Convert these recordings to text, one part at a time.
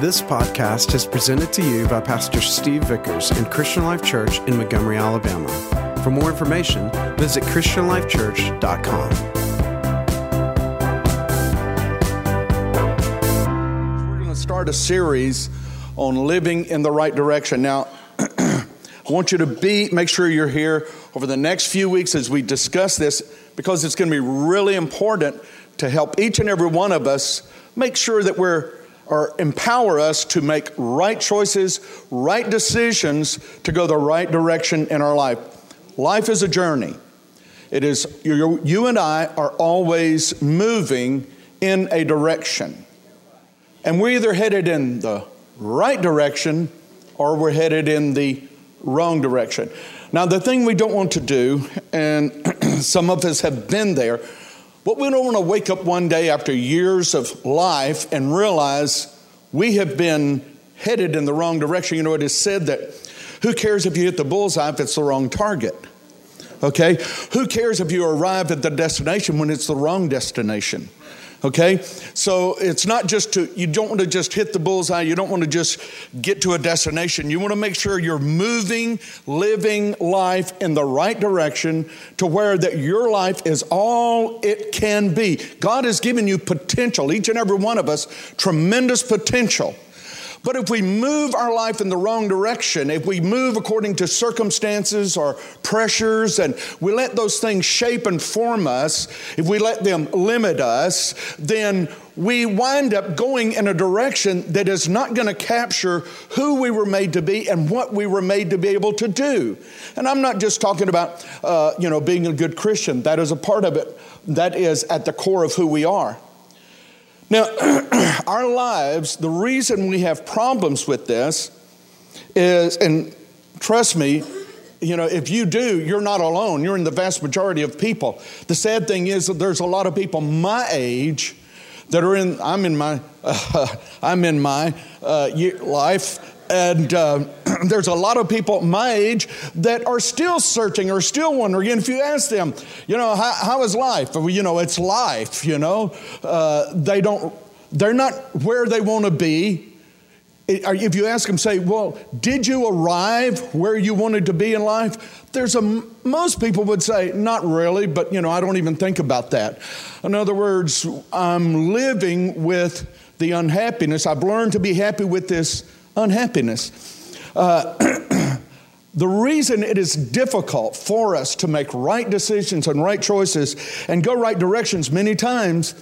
This podcast is presented to you by Pastor Steve Vickers in Christian Life Church in Montgomery, Alabama. For more information, visit ChristianLifeChurch.com. We're going to start a series on living in the right direction. Now, I want you to be, make sure you're here over the next few weeks as we discuss this because it's going to be really important to help each and every one of us make sure that we're or empower us to make right choices, right decisions to go the right direction in our life. Life is a journey. It is you, and I are always moving in a direction. And we're either headed in the right direction or we're headed in the wrong direction. Now, the thing we don't want to do, and some of us have been there, but we don't want to wake up one day after years of life and realize we have been headed in the wrong direction. You know, it is said that who cares if you hit the bullseye if it's the wrong target? Okay? Who cares if you arrive at the destination when it's the wrong destination? Okay? So it's not just to, you don't want to just hit the bullseye. You don't want to just get to a destination. You want to make sure you're moving, living life in the right direction to where that your life is all it can be. God has given you potential, each and every one of us, tremendous potential. But if we move our life in the wrong direction, if we move according to circumstances or pressures, and we let those things shape and form us, if we let them limit us, then we wind up going in a direction that is not going to capture who we were made to be and what we were made to be able to do. And I'm not just talking about, uh, you know, being a good Christian. That is a part of it. That is at the core of who we are. Now, our lives, the reason we have problems with this is, and trust me, you know, if you do, you're not alone. You're in the vast majority of people. The sad thing is that there's a lot of people my age that are in. I'm in my. Uh, I'm in my uh, life, and uh, there's a lot of people my age that are still searching or still wondering. And if you ask them, you know, how, how is life? Well, you know, it's life, you know. Uh, they don't, they're not where they want to be. If you ask them, say, well, did you arrive where you wanted to be in life? There's a, most people would say, not really, but you know, I don't even think about that. In other words, I'm living with the unhappiness. I've learned to be happy with this unhappiness. Uh, the reason it is difficult for us to make right decisions and right choices and go right directions many times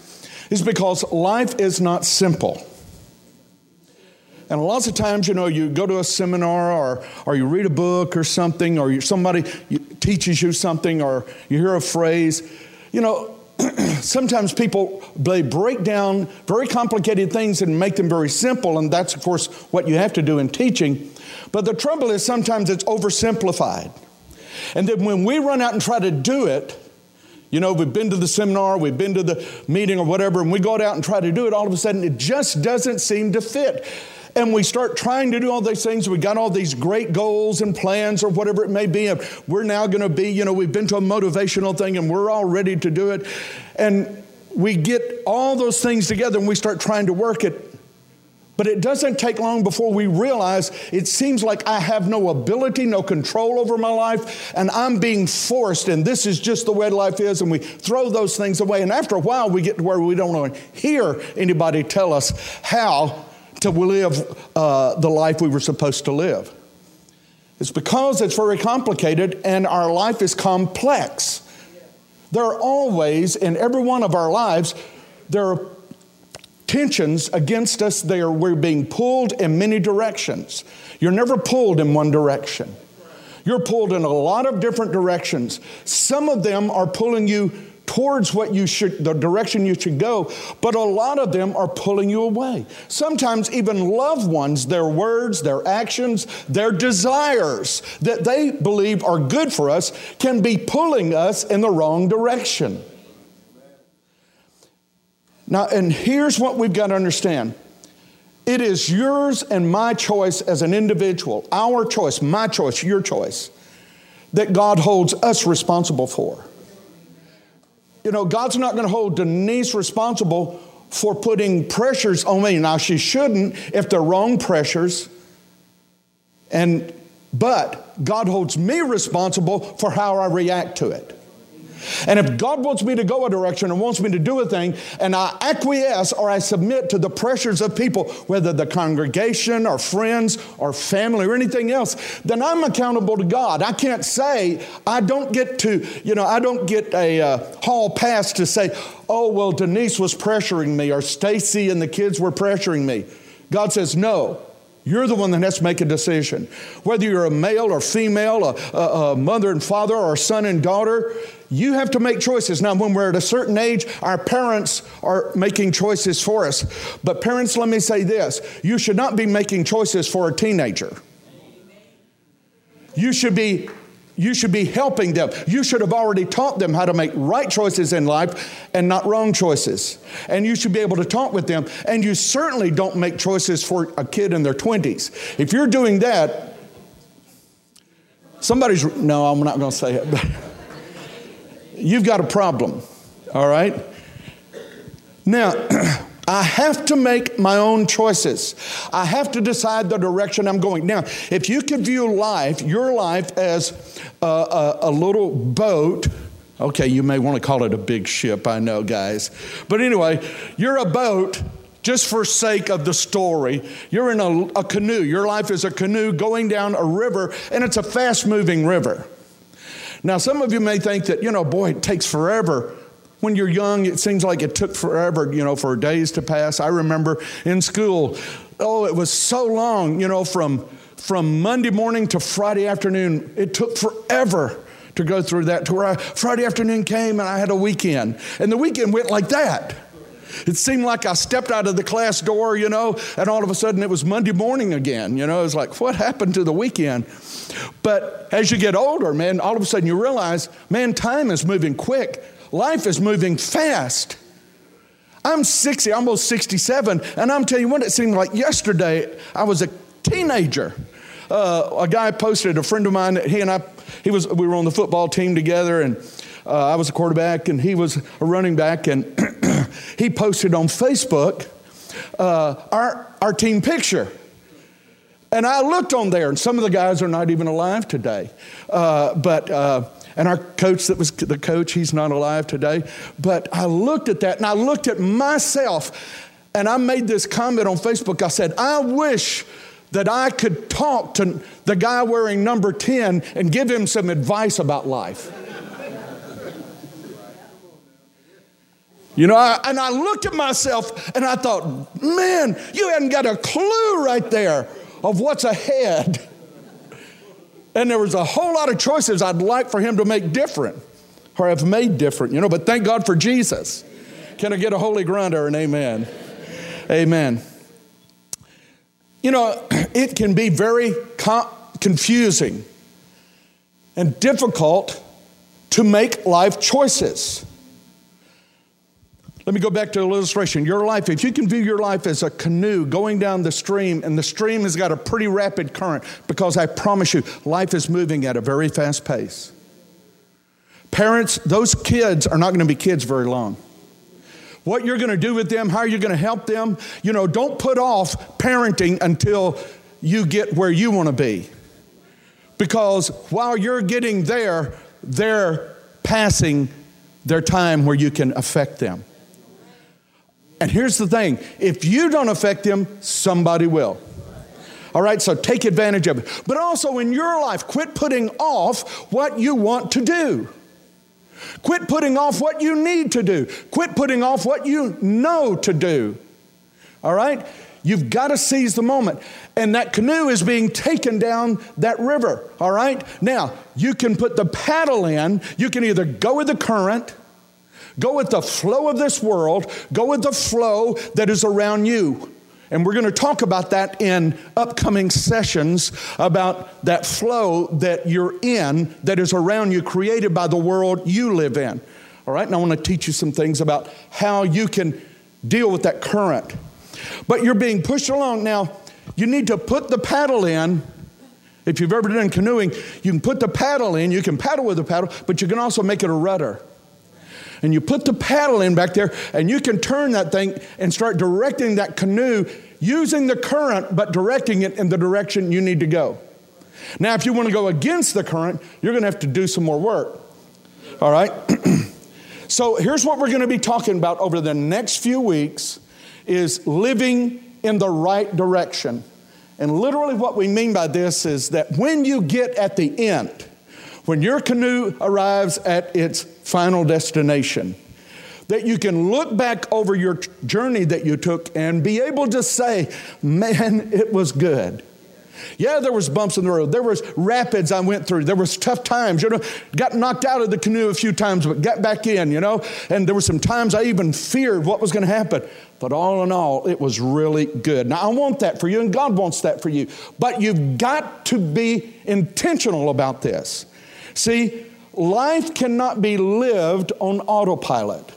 is because life is not simple. And lots of times, you know, you go to a seminar or, or you read a book or something, or you, somebody teaches you something, or you hear a phrase. You know, sometimes people they break down very complicated things and make them very simple, and that's, of course, what you have to do in teaching. But the trouble is sometimes it's oversimplified. And then when we run out and try to do it, you know, we've been to the seminar, we've been to the meeting or whatever, and we go out and try to do it, all of a sudden it just doesn't seem to fit. And we start trying to do all these things. We got all these great goals and plans or whatever it may be. And we're now going to be, you know, we've been to a motivational thing and we're all ready to do it. And we get all those things together and we start trying to work it. But it doesn't take long before we realize it seems like I have no ability, no control over my life, and I'm being forced, and this is just the way life is, and we throw those things away. And after a while, we get to where we don't want to hear anybody tell us how to live uh, the life we were supposed to live. It's because it's very complicated and our life is complex. There are always, in every one of our lives, there are tensions against us there. We're being pulled in many directions. You're never pulled in one direction. You're pulled in a lot of different directions. Some of them are pulling you towards what you should, the direction you should go, but a lot of them are pulling you away. Sometimes even loved ones, their words, their actions, their desires that they believe are good for us can be pulling us in the wrong direction. Now, and here's what we've got to understand it is yours and my choice as an individual, our choice, my choice, your choice, that God holds us responsible for. You know, God's not going to hold Denise responsible for putting pressures on me. Now, she shouldn't if they're wrong pressures. And but God holds me responsible for how I react to it. And if God wants me to go a direction and wants me to do a thing, and I acquiesce or I submit to the pressures of people, whether the congregation or friends or family or anything else, then I'm accountable to God. I can't say, I don't get to, you know, I don't get a uh, hall pass to say, oh, well, Denise was pressuring me or Stacy and the kids were pressuring me. God says, no. You're the one that has to make a decision. Whether you're a male or female, a, a, a, mother and father, or a son and daughter, you have to make choices. Now, when we're at a certain age, our parents are making choices for us. But, parents, let me say this you should not be making choices for a teenager. You should be you should be helping them. You should have already taught them how to make right choices in life and not wrong choices. And you should be able to talk with them. And you certainly don't make choices for a kid in their 20s. If you're doing that, somebody's, no, I'm not going to say it, but you've got a problem, all right? Now, I have to make my own choices. I have to decide the direction I'm going. Now, if you could view life, your life, as a, a, a little boat, okay, you may want to call it a big ship, I know, guys. But anyway, you're a boat just for sake of the story. You're in a, a canoe. Your life is a canoe going down a river, and it's a fast moving river. Now, some of you may think that, you know, boy, it takes forever when you're young, it seems like it took forever, you know, for days to pass. I remember in school, oh, it was so long, you know, from, from Monday morning to Friday afternoon. It took forever to go through that to where I, Friday afternoon came and I had a weekend. And the weekend went like that. It seemed like I stepped out of the class door, you know, and all of a sudden it was Monday morning again. You know, it was like, what happened to the weekend? But as you get older, man, all of a sudden you realize, man, time is moving quick. Life is moving fast. I'm 60, almost 67, and I'm telling you what, it seemed like yesterday I was a teenager. Uh, a guy posted, a friend of mine, he and I, he was, we were on the football team together, and uh, I was a quarterback, and he was a running back, and he posted on Facebook uh, our, our team picture. And I looked on there, and some of the guys are not even alive today. Uh, but uh, and our coach that was the coach, he's not alive today. But I looked at that and I looked at myself and I made this comment on Facebook. I said, I wish that I could talk to the guy wearing number 10 and give him some advice about life. You know, I, and I looked at myself and I thought, man, you hadn't got a clue right there of what's ahead. And there was a whole lot of choices I'd like for him to make different or have made different, you know, but thank God for Jesus. Can I get a holy grunt or an amen? Amen. You know, it can be very confusing and difficult to make life choices. Let me go back to the illustration. Your life, if you can view your life as a canoe going down the stream, and the stream has got a pretty rapid current, because I promise you, life is moving at a very fast pace. Parents, those kids are not going to be kids very long. What you're going to do with them, how are you're going to help them, you know, don't put off parenting until you get where you want to be. Because while you're getting there, they're passing their time where you can affect them. And here's the thing if you don't affect them, somebody will. All right, so take advantage of it. But also in your life, quit putting off what you want to do. Quit putting off what you need to do. Quit putting off what you know to do. All right? You've got to seize the moment. And that canoe is being taken down that river. All right? Now, you can put the paddle in. You can either go with the current Go with the flow of this world, go with the flow that is around you. And we're going to talk about that in upcoming sessions about that flow that you're in, that is around you, created by the world you live in. All right, and I want to teach you some things about how you can deal with that current. But you're being pushed along. Now, you need to put the paddle in. If you've ever done canoeing, you can put the paddle in, you can paddle with the paddle, but you can also make it a rudder. And you put the paddle in back there, and you can turn that thing and start directing that canoe using the current, but directing it in the direction you need to go. Now, if you want to go against the current, you're going to have to do some more work. All right? so here's what we're going to be talking about over the next few weeks is living in the right direction. And literally what we mean by this is that when you get at the end, when your canoe arrives at its final destination, that you can look back over your journey that you took and be able to say, man, it was good. Yeah, there was bumps in the road. There was rapids I went through. There was tough times. You know, got knocked out of the canoe a few times, but got back in. You know, and there were some times I even feared what was going to happen. But all in all, it was really good. Now I want that for you, and God wants that for you. But you've got to be intentional about this. See, life cannot be lived on autopilot.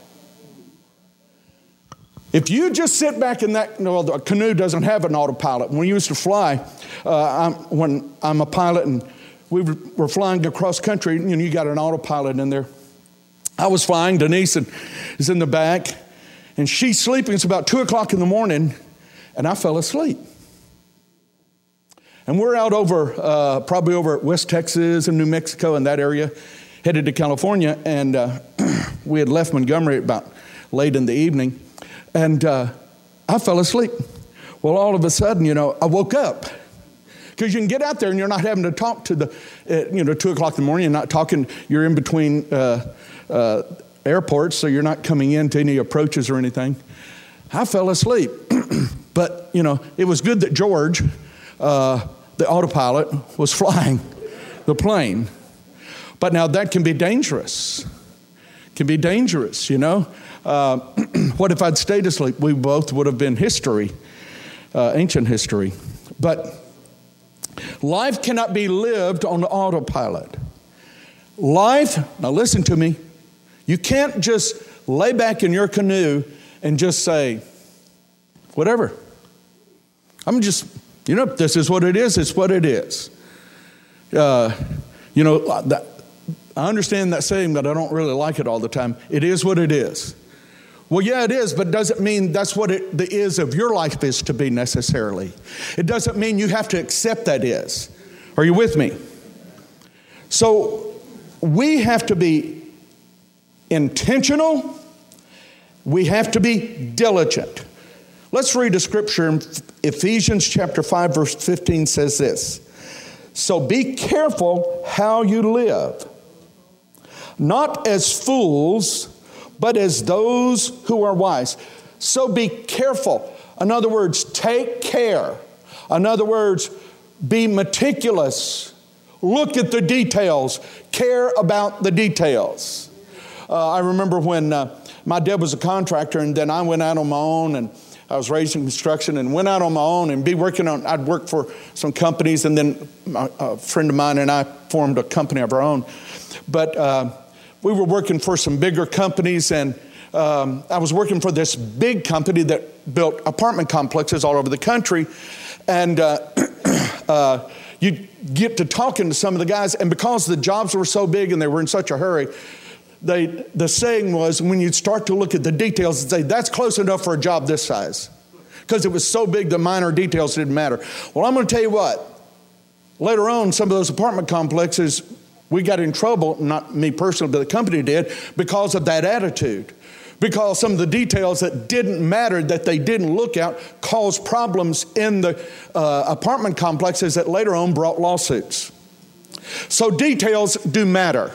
If you just sit back in that, well, the canoe doesn't have an autopilot. When we used to fly, uh, I'm, when I'm a pilot and we were flying across country, you know, you got an autopilot in there. I was flying, Denise is in the back, and she's sleeping. It's about two o'clock in the morning, and I fell asleep. And we're out over, uh, probably over at West Texas and New Mexico and that area, headed to California, and uh, we had left Montgomery about late in the evening. And uh, I fell asleep. Well, all of a sudden, you know, I woke up. Because you can get out there and you're not having to talk to the, uh, you know, two o'clock in the morning, you're not talking, you're in between uh, uh, airports, so you're not coming into any approaches or anything. I fell asleep. but, you know, it was good that George, the autopilot, was flying the plane. But now that can be dangerous. Can be dangerous, you know. Uh, what if I'd stayed asleep? We both would have been history, uh, ancient history. But life cannot be lived on autopilot. Life, now listen to me, you can't just lay back in your canoe and just say, whatever. I'm just, you know, this is what it is, it's what it is. Uh, you know, uh, I understand that saying, but I don't really like it all the time. It is what it is. Well, yeah, it is, but doesn't mean that's what it, the is of your life is to be necessarily. It doesn't mean you have to accept that is. Are you with me? So we have to be intentional, we have to be diligent. Let's read a scripture in Ephesians chapter 5 verse 15 says this. So be careful how you live. Not as fools, but as those who are wise. So be careful. In other words, take care. In other words, be meticulous. Look at the details. Care about the details. Uh, I remember when uh, my dad was a contractor, and then I went out on my own, and I was raised in construction, and went out on my own and be working on. I'd work for some companies, and then a friend of mine and I formed a company of our own. But uh, we were working for some bigger companies, and um, I was working for this big company that built apartment complexes all over the country. And uh, uh, you get to talking to some of the guys, and because the jobs were so big and they were in such a hurry, they, the saying was when you'd start to look at the details and say, that's close enough for a job this size. Because it was so big, the minor details didn't matter. Well, I'm going to tell you what. Later on, some of those apartment complexes we got in trouble, not me personally, but the company did, because of that attitude. Because some of the details that didn't matter, that they didn't look at, caused problems in the uh, apartment complexes that later on brought lawsuits. So details do matter.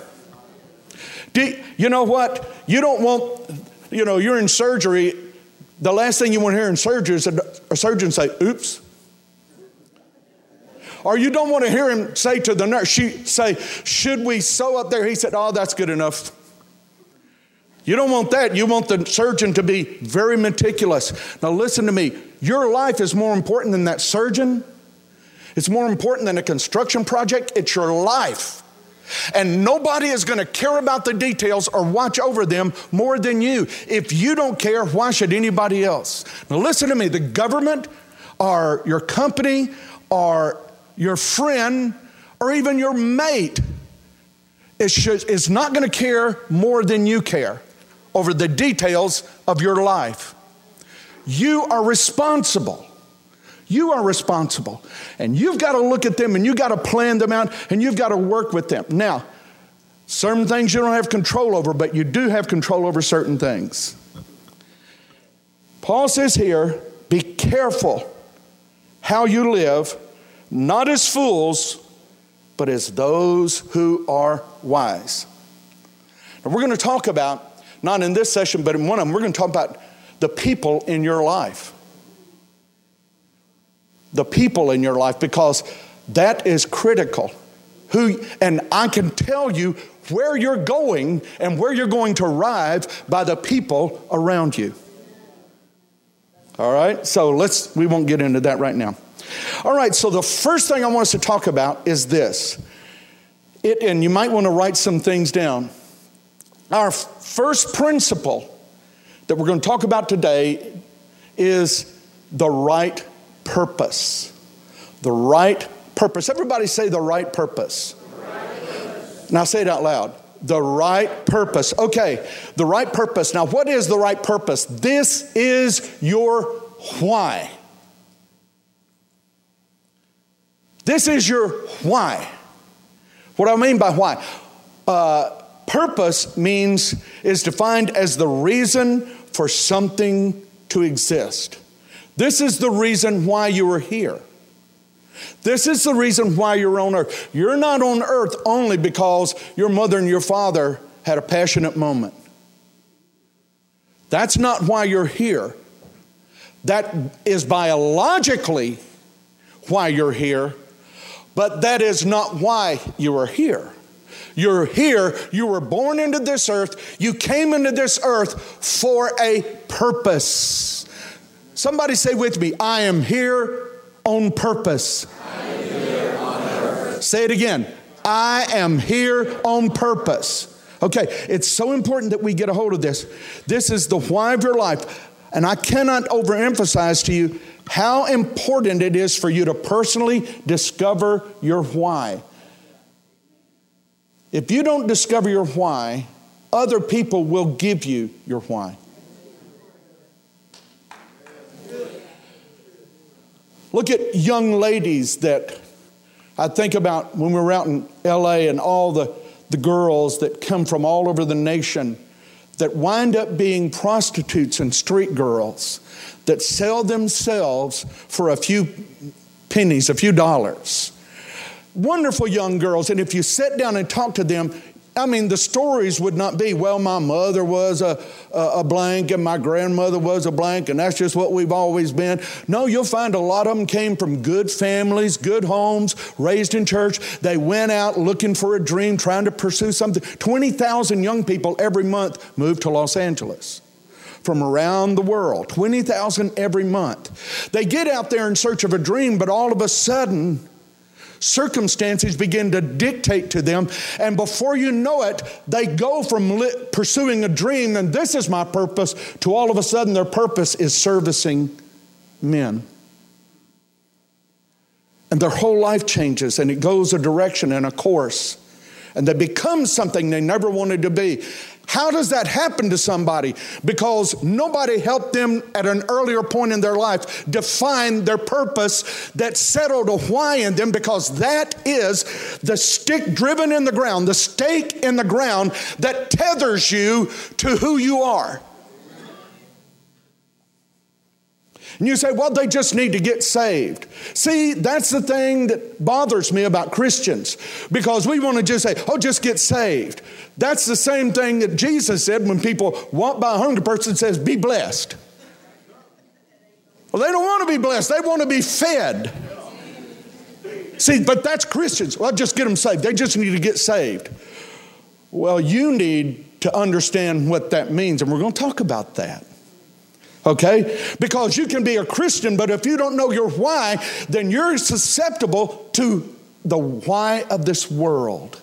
De- you know what? You don't want, you know, you're in surgery. The last thing you want to hear in surgery is a, a surgeon say, oops. Or you don't want to hear him say to the nurse, she, say, Should we sew up there? He said, Oh, that's good enough. You don't want that. You want the surgeon to be very meticulous. Now, listen to me. Your life is more important than that surgeon. It's more important than a construction project. It's your life. And nobody is going to care about the details or watch over them more than you. If you don't care, why should anybody else? Now, listen to me. The government or your company or your friend, or even your mate is, is not going to care more than you care. over the details of your life. You are responsible. You are responsible. And you've got to look at them and you've got to plan them out and you've got to work with them. Now, certain things you don't have control over, but you do have control over certain things. Paul says here be careful how you live, not as fools, but as those who are wise. Now, we're going to talk about, not in this session, but in one of them, we're going to talk about the people in your life. The people in your life, because that is critical. Who, and I can tell you where you're going and where you're going to arrive by the people around you. All right, so let's, we won't get into that right now. All right, so the first thing I want us to talk about is this. It, and you might want to write some things down. Our first principle that we're going to talk about today is the right purpose. The right purpose. Everybody say the right purpose. Now say it out loud. The right purpose. Okay, the right purpose. Now, what is the right purpose? This is your why. This is your why. What I mean by why? Uh, purpose means is defined as the reason for something to exist. This is the reason why you are here. This is the reason why you're on earth. You're not on earth only because your mother and your father had a passionate moment. That's not why you're here. That is biologically why you're here, but that is not why you are here. You're here, you were born into this earth, you came into this earth for a purpose. Somebody say with me, I am here on purpose. Say it again. I am here on purpose. Okay, it's so important that we get a hold of this. This is the why of your life. And I cannot overemphasize to you how important it is for you to personally discover your why. If you don't discover your why, other people will give you your why. Look at young ladies that I think about when we were out in LA and all the, the girls that come from all over the nation that wind up being prostitutes and street girls that sell themselves for a few pennies, a few dollars. Wonderful young girls, and if you sit down and talk to them, I mean, the stories would not be, well, my mother was a, a, a, blank and my grandmother was a blank, and that's just what we've always been. No, you'll find a lot of them came from good families, good homes, raised in church. They went out looking for a dream, trying to pursue something. 20,000 young people every month move to Los Angeles from around the world, 20,000 every month. They get out there in search of a dream, but all of a sudden, circumstances begin to dictate to them. And before you know it, they go from pursuing a dream, and this is my purpose, to all of a sudden their purpose is servicing men. And their whole life changes, and it goes a direction and a course. And they become something they never wanted to be. How does that happen to somebody? Because nobody helped them at an earlier point in their life define their purpose that settled a why in them, because that is the stick driven in the ground, the stake in the ground that tethers you to who you are. And you say, well, they just need to get saved. See, that's the thing that bothers me about Christians because we want to just say, oh, just get saved. That's the same thing that Jesus said when people walk by a hungry person says, be blessed. Well, they don't want to be blessed, they want to be fed. See, but that's Christians. Well, just get them saved. They just need to get saved. Well, you need to understand what that means, and we're going to talk about that okay? Because you can be a Christian, but if you don't know your why, then you're susceptible to the why of this world.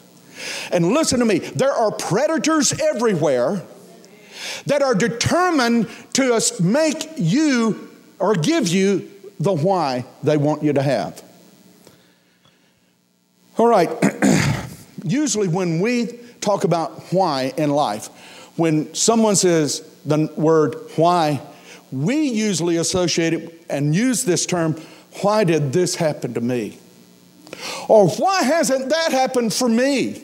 And listen to me, there are predators everywhere that are determined to make you or give you the why they want you to have. All right, usually when we talk about why in life, when someone says the word why, we usually associate it and use this term, why did this happen to me? Or why hasn't that happened for me?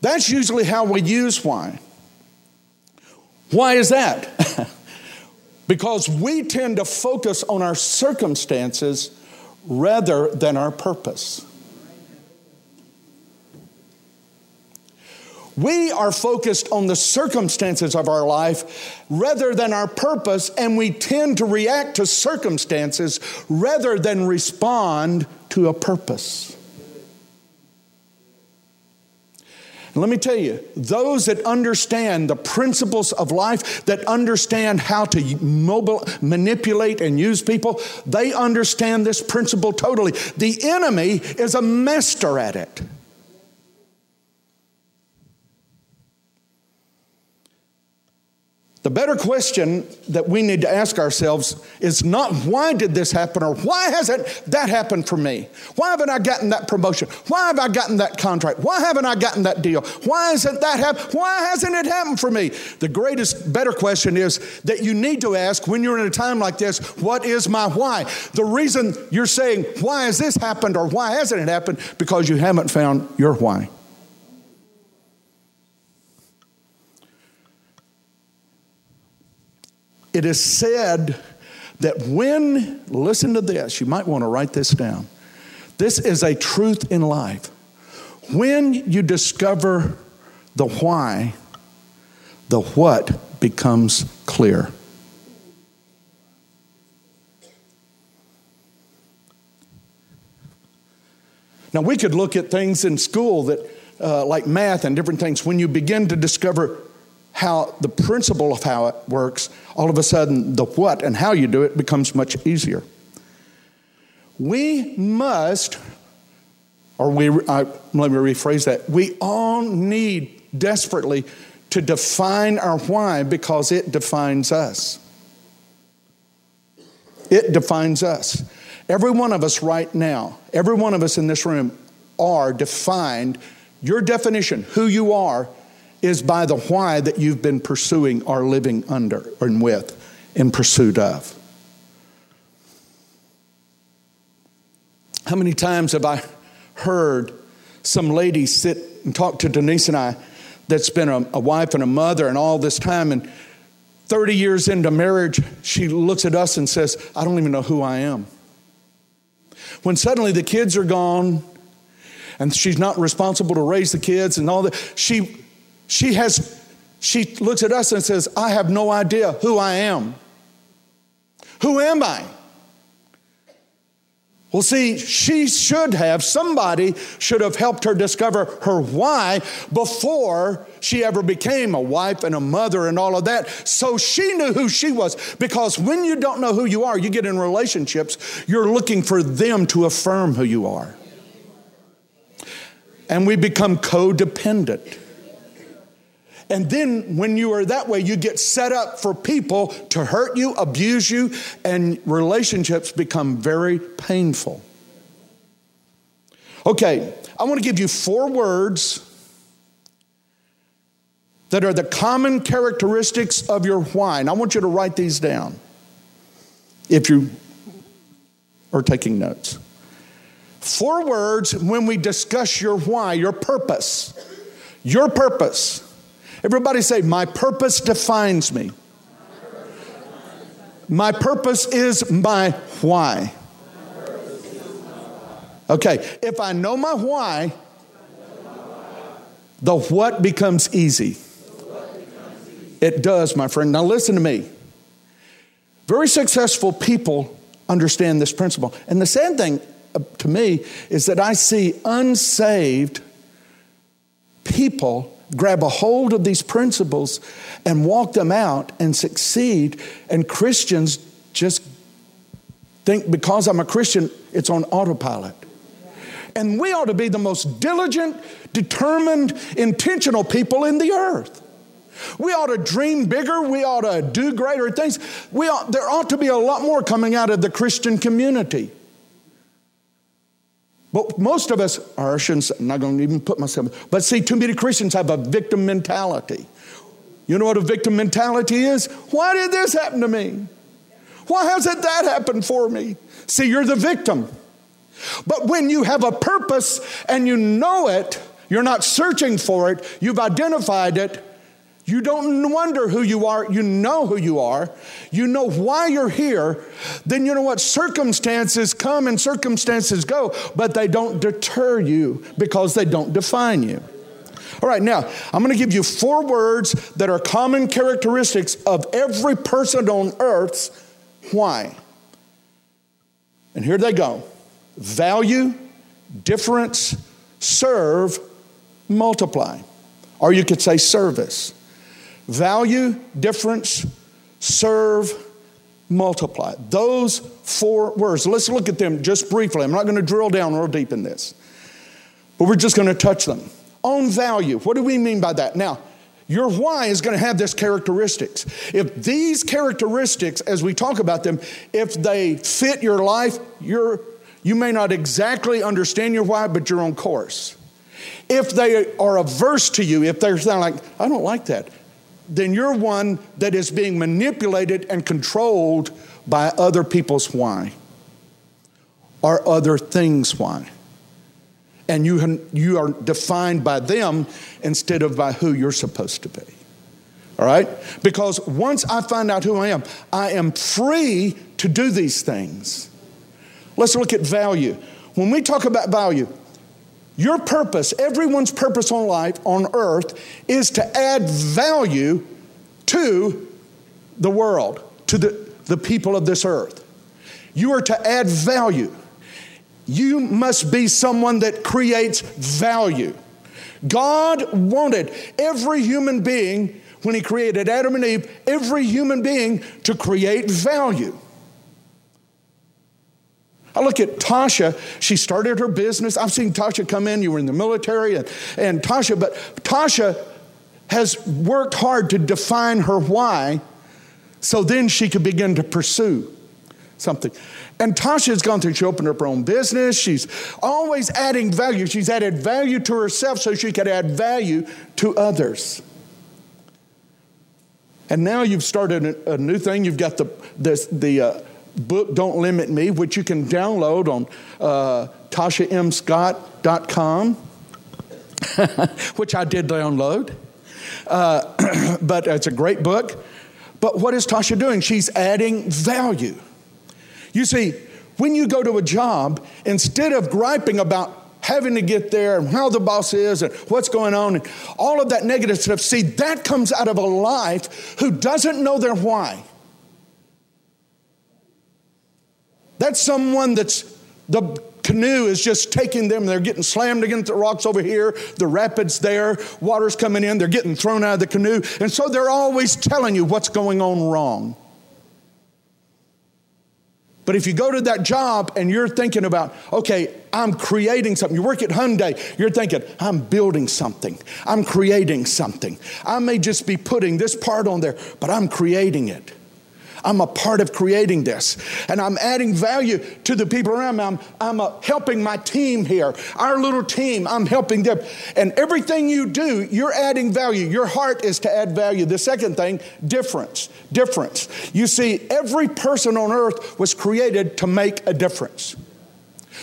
That's usually how we use why. Why is that? because we tend to focus on our circumstances rather than our purpose. We are focused on the circumstances of our life rather than our purpose, and we tend to react to circumstances rather than respond to a purpose. Let me tell you, those that understand the principles of life, that understand how to mobile, manipulate and use people, they understand this principle totally. The enemy is a master at it. The better question that we need to ask ourselves is not why did this happen or why hasn't that happened for me? Why haven't I gotten that promotion? Why have I gotten that contract? Why haven't I gotten that deal? Why hasn't that happened? Why hasn't it happened for me? The greatest, better question is that you need to ask when you're in a time like this, what is my why? The reason you're saying, why has this happened or why hasn't it happened? Because you haven't found your why. It is said that when, listen to this, you might want to write this down. This is a truth in life. When you discover the why, the what becomes clear. Now, we could look at things in school that, uh, like math and different things, when you begin to discover how the principle of how it works, all of a sudden the what and how you do it becomes much easier. We must, or we, uh, let me rephrase that, we all need desperately to define our why because it defines us. It defines us. Every one of us right now, every one of us in this room are defined, your definition, who you are, is by the why that you've been pursuing or living under and with in pursuit of. How many times have I heard some lady sit and talk to Denise and I that's been a, a wife and a mother and all this time and 30 years into marriage, she looks at us and says, I don't even know who I am. When suddenly the kids are gone and she's not responsible to raise the kids and all that, she she has, she looks at us and says, I have no idea who I am. Who am I? Well, see, she should have, somebody should have helped her discover her why before she ever became a wife and a mother and all of that. So she knew who she was. Because when you don't know who you are, you get in relationships, you're looking for them to affirm who you are. And we become codependent. And then when you are that way, you get set up for people to hurt you, abuse you, and relationships become very painful. Okay, I want to give you four words that are the common characteristics of your why. I want you to write these down if you are taking notes. Four words when we discuss your why, your purpose. Your purpose. Everybody say, My purpose defines me. My purpose is my why. Okay, if I know my why, the what becomes easy. It does, my friend. Now listen to me. Very successful people understand this principle. And the sad thing uh, to me is that I see unsaved people grab a hold of these principles and walk them out and succeed. And Christians just think because I'm a Christian, it's on autopilot. And we ought to be the most diligent, determined, intentional people in the earth. We ought to dream bigger. We ought to do greater things. We ought, there ought to be a lot more coming out of the Christian community. But most of us, or I shouldn't, I'm not going to even put myself, but see, too many Christians have a victim mentality. You know what a victim mentality is? Why did this happen to me? Why hasn't that happened for me? See, you're the victim. But when you have a purpose and you know it, you're not searching for it, you've identified it, you don't wonder who you are, you know who you are, you know why you're here, then you know what? Circumstances come and circumstances go, but they don't deter you because they don't define you. All right, now I'm going to give you four words that are common characteristics of every person on earth's why. And here they go value, difference, serve, multiply. Or you could say service. Value, difference, serve, multiply. Those four words. Let's look at them just briefly. I'm not going to drill down real deep in this, but we're just going to touch them. On value. What do we mean by that? Now, your why is going to have this characteristics. If these characteristics, as we talk about them, if they fit your life, you're, you may not exactly understand your why, but you're on course. If they are averse to you, if they're like, I don't like that, then you're one that is being manipulated and controlled by other people's why or other things why. And you, you are defined by them instead of by who you're supposed to be. All right? Because once I find out who I am, I am free to do these things. Let's look at value. When we talk about value, your purpose, everyone's purpose on life, on earth, is to add value to the world, to the, the people of this earth. You are to add value. You must be someone that creates value. God wanted every human being, when He created Adam and Eve, every human being to create value. I look at Tasha. She started her business. I've seen Tasha come in. You were in the military, and, and Tasha, but Tasha has worked hard to define her why so then she could begin to pursue something. And Tasha's gone through, she opened up her own business. She's always adding value. She's added value to herself so she could add value to others. And now you've started a, new thing. You've got the, the uh, book Don't Limit Me, which you can download on uh, tashamscott.com, which I did download. Uh, but it's a great book. But what is Tasha doing? She's adding value. You see, when you go to a job, instead of griping about having to get there and how the boss is and what's going on and all of that negative stuff, see, that comes out of a life who doesn't know their why. That's someone that's the canoe is just taking them. They're getting slammed against the rocks over here, the rapids there, water's coming in, they're getting thrown out of the canoe. And so they're always telling you what's going on wrong. But if you go to that job and you're thinking about, okay, I'm creating something, you work at Hyundai, you're thinking, I'm building something, I'm creating something. I may just be putting this part on there, but I'm creating it. I'm a part of creating this. And I'm adding value to the people around me. I'm, I'm uh, helping my team here, our little team. I'm helping them. And everything you do, you're adding value. Your heart is to add value. The second thing, difference. Difference. You see, every person on earth was created to make a difference.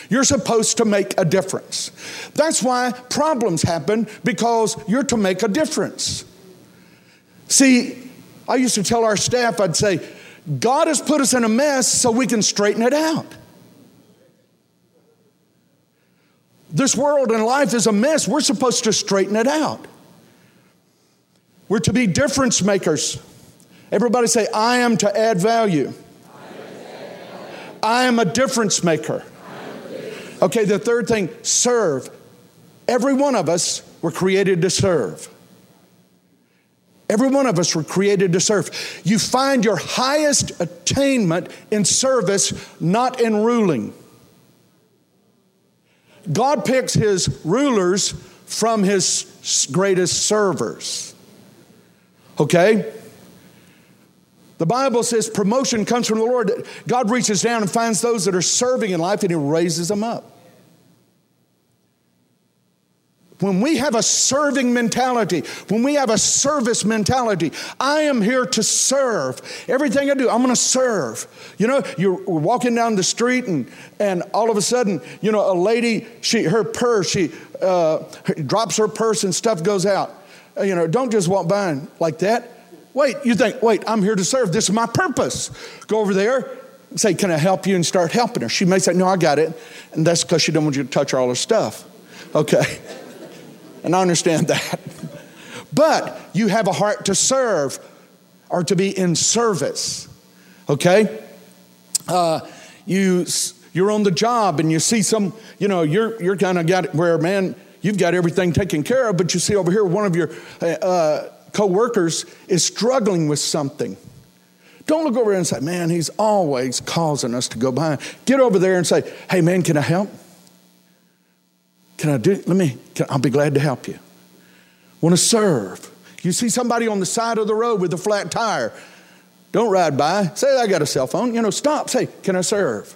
You're supposed to make a difference. That's why problems happen because you're to make a difference. See, I used to tell our staff, I'd say, God has put us in a mess so we can straighten it out. This world and life is a mess. We're supposed to straighten it out. We're to be difference makers. Everybody say, I am to add value. I am a difference maker. Okay, the third thing, serve. Every one of us were created to serve. Every one of us were created to serve. You find your highest attainment in service, not in ruling. God picks his rulers from his greatest servers. Okay? The Bible says promotion comes from the Lord. God reaches down and finds those that are serving in life and he raises them up. When we have a serving mentality, when we have a service mentality, I am here to serve. Everything I do, I'm going to serve. You know, you're walking down the street and, and all of a sudden, you know, a lady, she, her purse, she uh, drops her purse and stuff goes out. Uh, you know, don't just walk by and like that. Wait, you think, wait, I'm here to serve. This is my purpose. Go over there, say, Can I help you? and start helping her. She may say, No, I got it. And that's because she don't want you to touch all her stuff. Okay. And I understand that. But you have a heart to serve or to be in service. Okay? Uh, you, you're on the job and you see some, you know, you're, you're kind of got where, man, you've got everything taken care of, but you see over here one of your uh, uh co workers is struggling with something. Don't look over there and say, man, he's always causing us to go behind. Get over there and say, hey, man, can I help? Can I do, let me, can, I'll be glad to help you. Want to serve. You see somebody on the side of the road with a flat tire. Don't ride by. Say, I got a cell phone. You know, stop. Say, can I serve?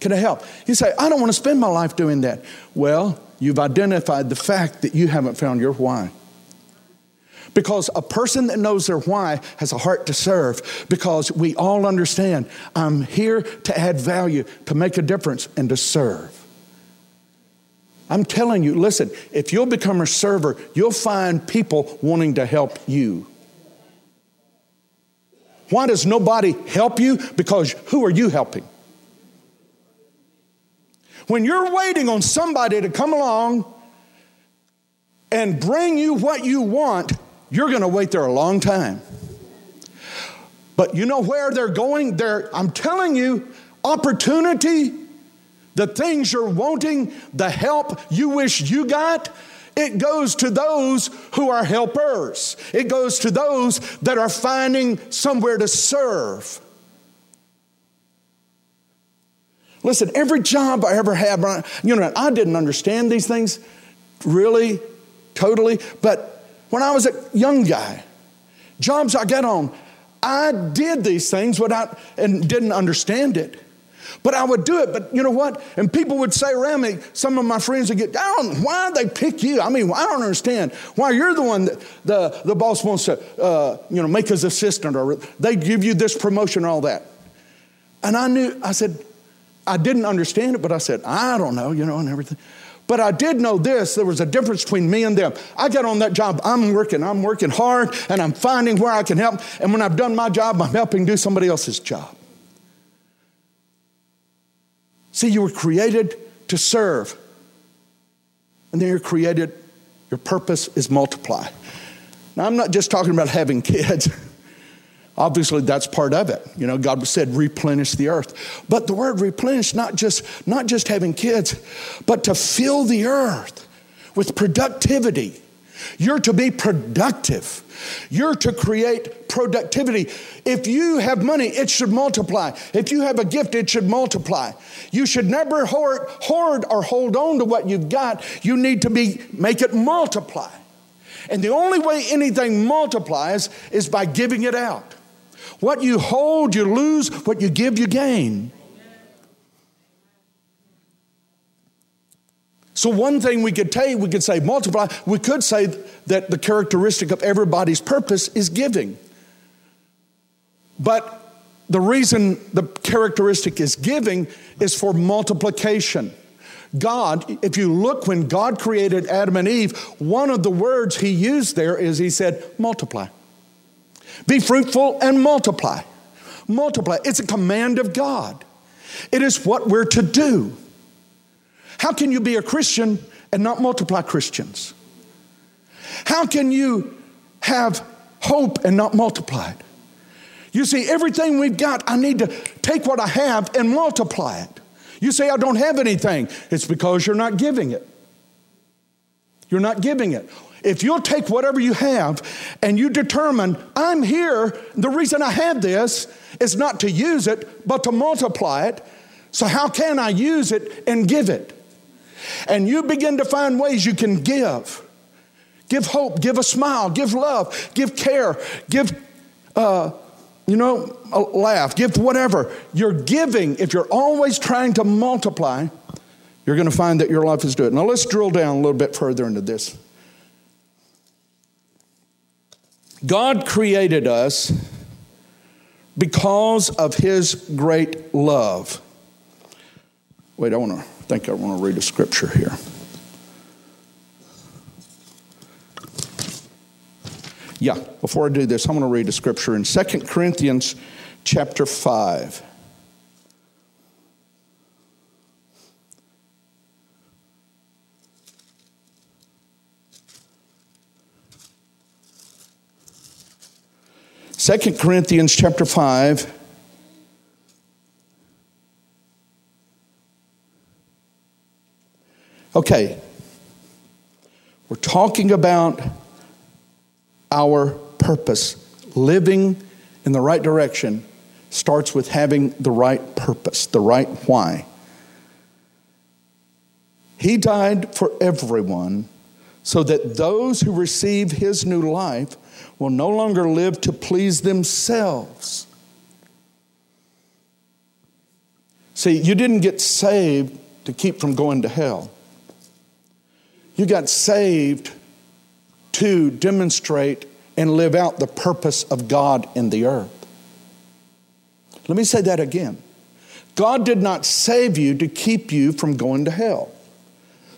Can I help? You say, I don't want to spend my life doing that. Well, you've identified the fact that you haven't found your why. Because a person that knows their why has a heart to serve. Because we all understand I'm here to add value, to make a difference, and to serve. I'm telling you, listen, if you'll become a server, you'll find people wanting to help you. Why does nobody help you? Because who are you helping? When you're waiting on somebody to come along and bring you what you want, you're going to wait there a long time. But you know where they're going? They're, I'm telling you, opportunity, the things you're wanting, the help you wish you got, it goes to those who are helpers. It goes to those that are finding somewhere to serve. Listen, every job I ever had, you know, I didn't understand these things really, totally, but when I was a young guy, jobs I got on, I did these things without and didn't understand it. But I would do it. But you know what? And people would say around me, some of my friends would get, down. why they pick you? I mean, I don't understand why you're the one that the, the boss wants to, uh, you know, make his assistant or they give you this promotion and all that. And I knew, I said, I didn't understand it, but I said, I don't know, you know, and everything. But I did know this there was a difference between me and them. I got on that job, I'm working, I'm working hard, and I'm finding where I can help. And when I've done my job, I'm helping do somebody else's job. See, you were created to serve. And then you're created, your purpose is multiply. Now, I'm not just talking about having kids. Obviously, that's part of it. You know, God said replenish the earth. But the word replenish, not just, not just having kids, but to fill the earth with productivity. You're to be productive. You're to create productivity. If you have money, it should multiply. If you have a gift, it should multiply. You should never hoard, hoard or hold on to what you've got. You need to be make it multiply. And the only way anything multiplies is by giving it out. What you hold, you lose. What you give, you gain. So, one thing we could take, we could say multiply. We could say that the characteristic of everybody's purpose is giving. But the reason the characteristic is giving is for multiplication. God, if you look when God created Adam and Eve, one of the words he used there is he said, multiply. Be fruitful and multiply. Multiply. It's a command of God, it is what we're to do. How can you be a Christian and not multiply Christians? How can you have hope and not multiply it? You see, everything we've got, I need to take what I have and multiply it. You say, I don't have anything. It's because you're not giving it. You're not giving it. If you'll take whatever you have and you determine, I'm here, the reason I have this is not to use it, but to multiply it. So, how can I use it and give it? And you begin to find ways you can give. Give hope, give a smile, give love, give care, give, uh, you know, a laugh, give whatever. You're giving, if you're always trying to multiply, you're going to find that your life is good. Now let's drill down a little bit further into this. God created us because of his great love. Wait, I want to think I want to read a scripture here. Yeah, before I do this, I'm going to read a scripture in 2 Corinthians chapter 5. Second Corinthians chapter 5. Okay, we're talking about our purpose. Living in the right direction starts with having the right purpose, the right why. He died for everyone so that those who receive his new life will no longer live to please themselves. See, you didn't get saved to keep from going to hell. You got saved to demonstrate and live out the purpose of God in the earth. Let me say that again. God did not save you to keep you from going to hell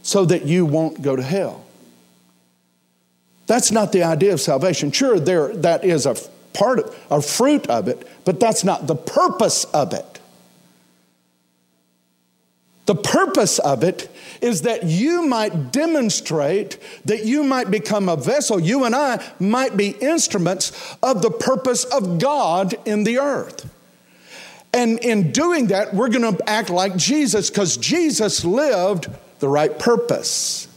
so that you won't go to hell. That's not the idea of salvation. Sure, there that is a part of a fruit of it, but that's not the purpose of it. The purpose of it is that you might demonstrate, that you might become a vessel, you and I might be instruments of the purpose of God in the earth. And in doing that, we're going to act like Jesus because Jesus lived the right purpose.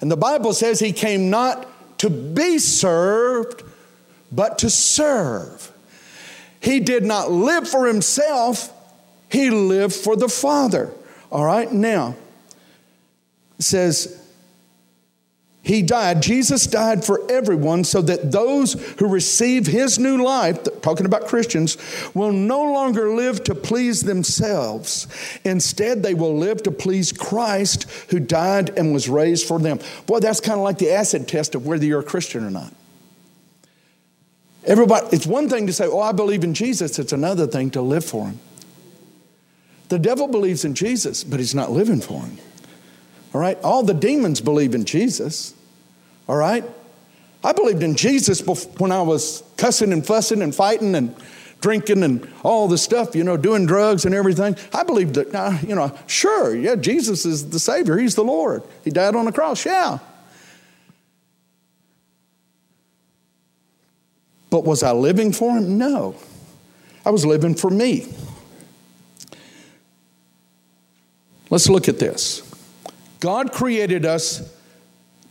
And the Bible says he came not to be served, but to serve. He did not live for himself, he lived for the Father. All right, now, it says, he died, Jesus died for everyone so that those who receive his new life, talking about Christians, will no longer live to please themselves. Instead, they will live to please Christ who died and was raised for them. Boy, that's kind of like the acid test of whether you're a Christian or not. Everybody, it's one thing to say, Oh, I believe in Jesus, it's another thing to live for him. The devil believes in Jesus, but he's not living for him. All right? All the demons believe in Jesus. All right? I believed in Jesus when I was cussing and fussing and fighting and drinking and all the stuff, you know, doing drugs and everything. I believed that, uh, you know, sure, yeah, Jesus is the Savior. He's the Lord. He died on the cross, yeah. But was I living for Him? No. I was living for me. Let's look at this. God created us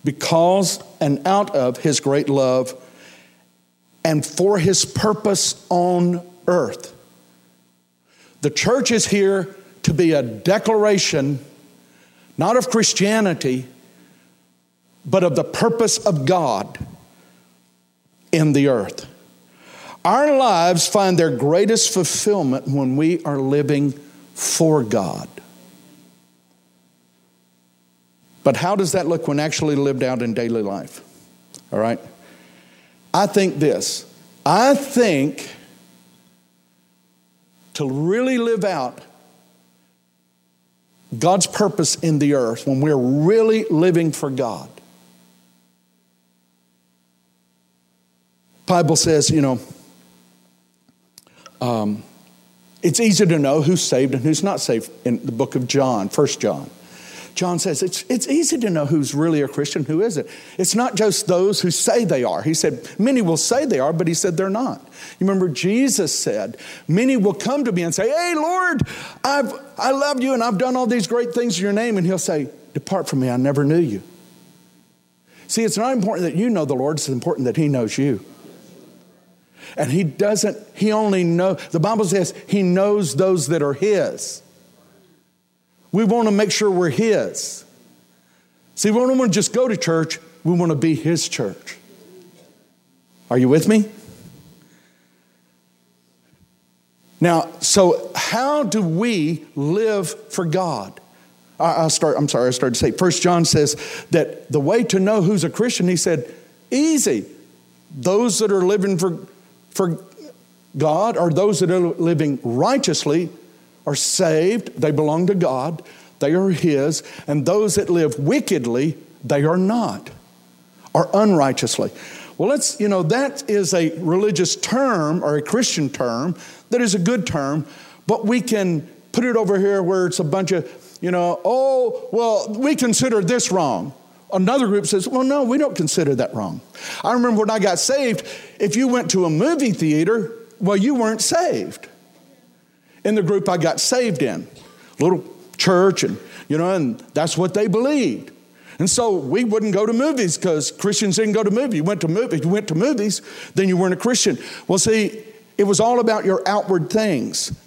because and out of His great love and for His purpose on earth. The church is here to be a declaration, not of Christianity, but of the purpose of God in the earth. Our lives find their greatest fulfillment when we are living for God. But how does that look when actually lived out in daily life? All right? I think this. I think to really live out God's purpose in the earth, when we're really living for God, Bible says, you know, um, it's easy to know who's saved and who's not saved in the book of John, First John. John says it's, it's easy to know who's really a Christian, who isn't. It's not just those who say they are. He said, many will say they are, but he said they're not. You remember Jesus said, many will come to me and say, hey, Lord, I've, I love you and I've done all these great things in your name. And he'll say, depart from me, I never knew you. See, it's not important that you know the Lord, it's important that he knows you. And he doesn't, he only know, the Bible says he knows those that are his. We want to make sure we're His. See, we don't want to just go to church, we want to be His church. Are you with me? Now, so how do we live for God? I, I start, I'm sorry, I started to say, First John says that the way to know who's a Christian, he said, easy. Those that are living for, for God are those that are living righteously are saved. They belong to God. They are His. And those that live wickedly, they are not, or unrighteously. Well, let's, you know, that is a religious term or a Christian term that is a good term, but we can put it over here where it's a bunch of, you know, oh, well, we consider this wrong. Another group says, well, no, we don't consider that wrong. I remember when I got saved, if you went to a movie theater, well, you weren't saved. In the group I got saved in, little church, and, you know, and that's what they believed. And so we wouldn't go to movies because Christians didn't go to movies. You went to movies, you went to movies, then you weren't a Christian. Well, see, it was all about your outward things.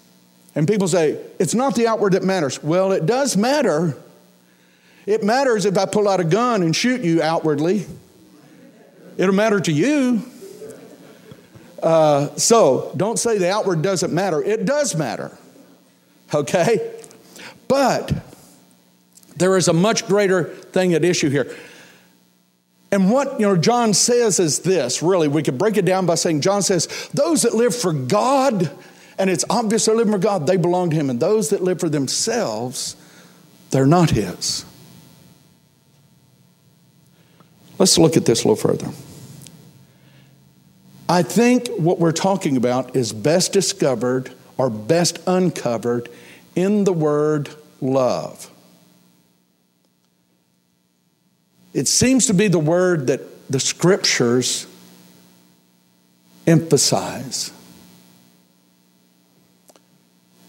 And people say, it's not the outward that matters. Well, it does matter. It matters if I pull out a gun and shoot you outwardly. It'll matter to you. Uh, so don't say the outward doesn't matter. It does matter. Okay? But there is a much greater thing at issue here. And what you know John says is this, really, we could break it down by saying John says, those that live for God, and it's obvious they're living for God, they belong to him. And those that live for themselves, they're not his. Let's look at this a little further. I think what we're talking about is best discovered or best uncovered in the word love. It seems to be the word that the scriptures emphasize.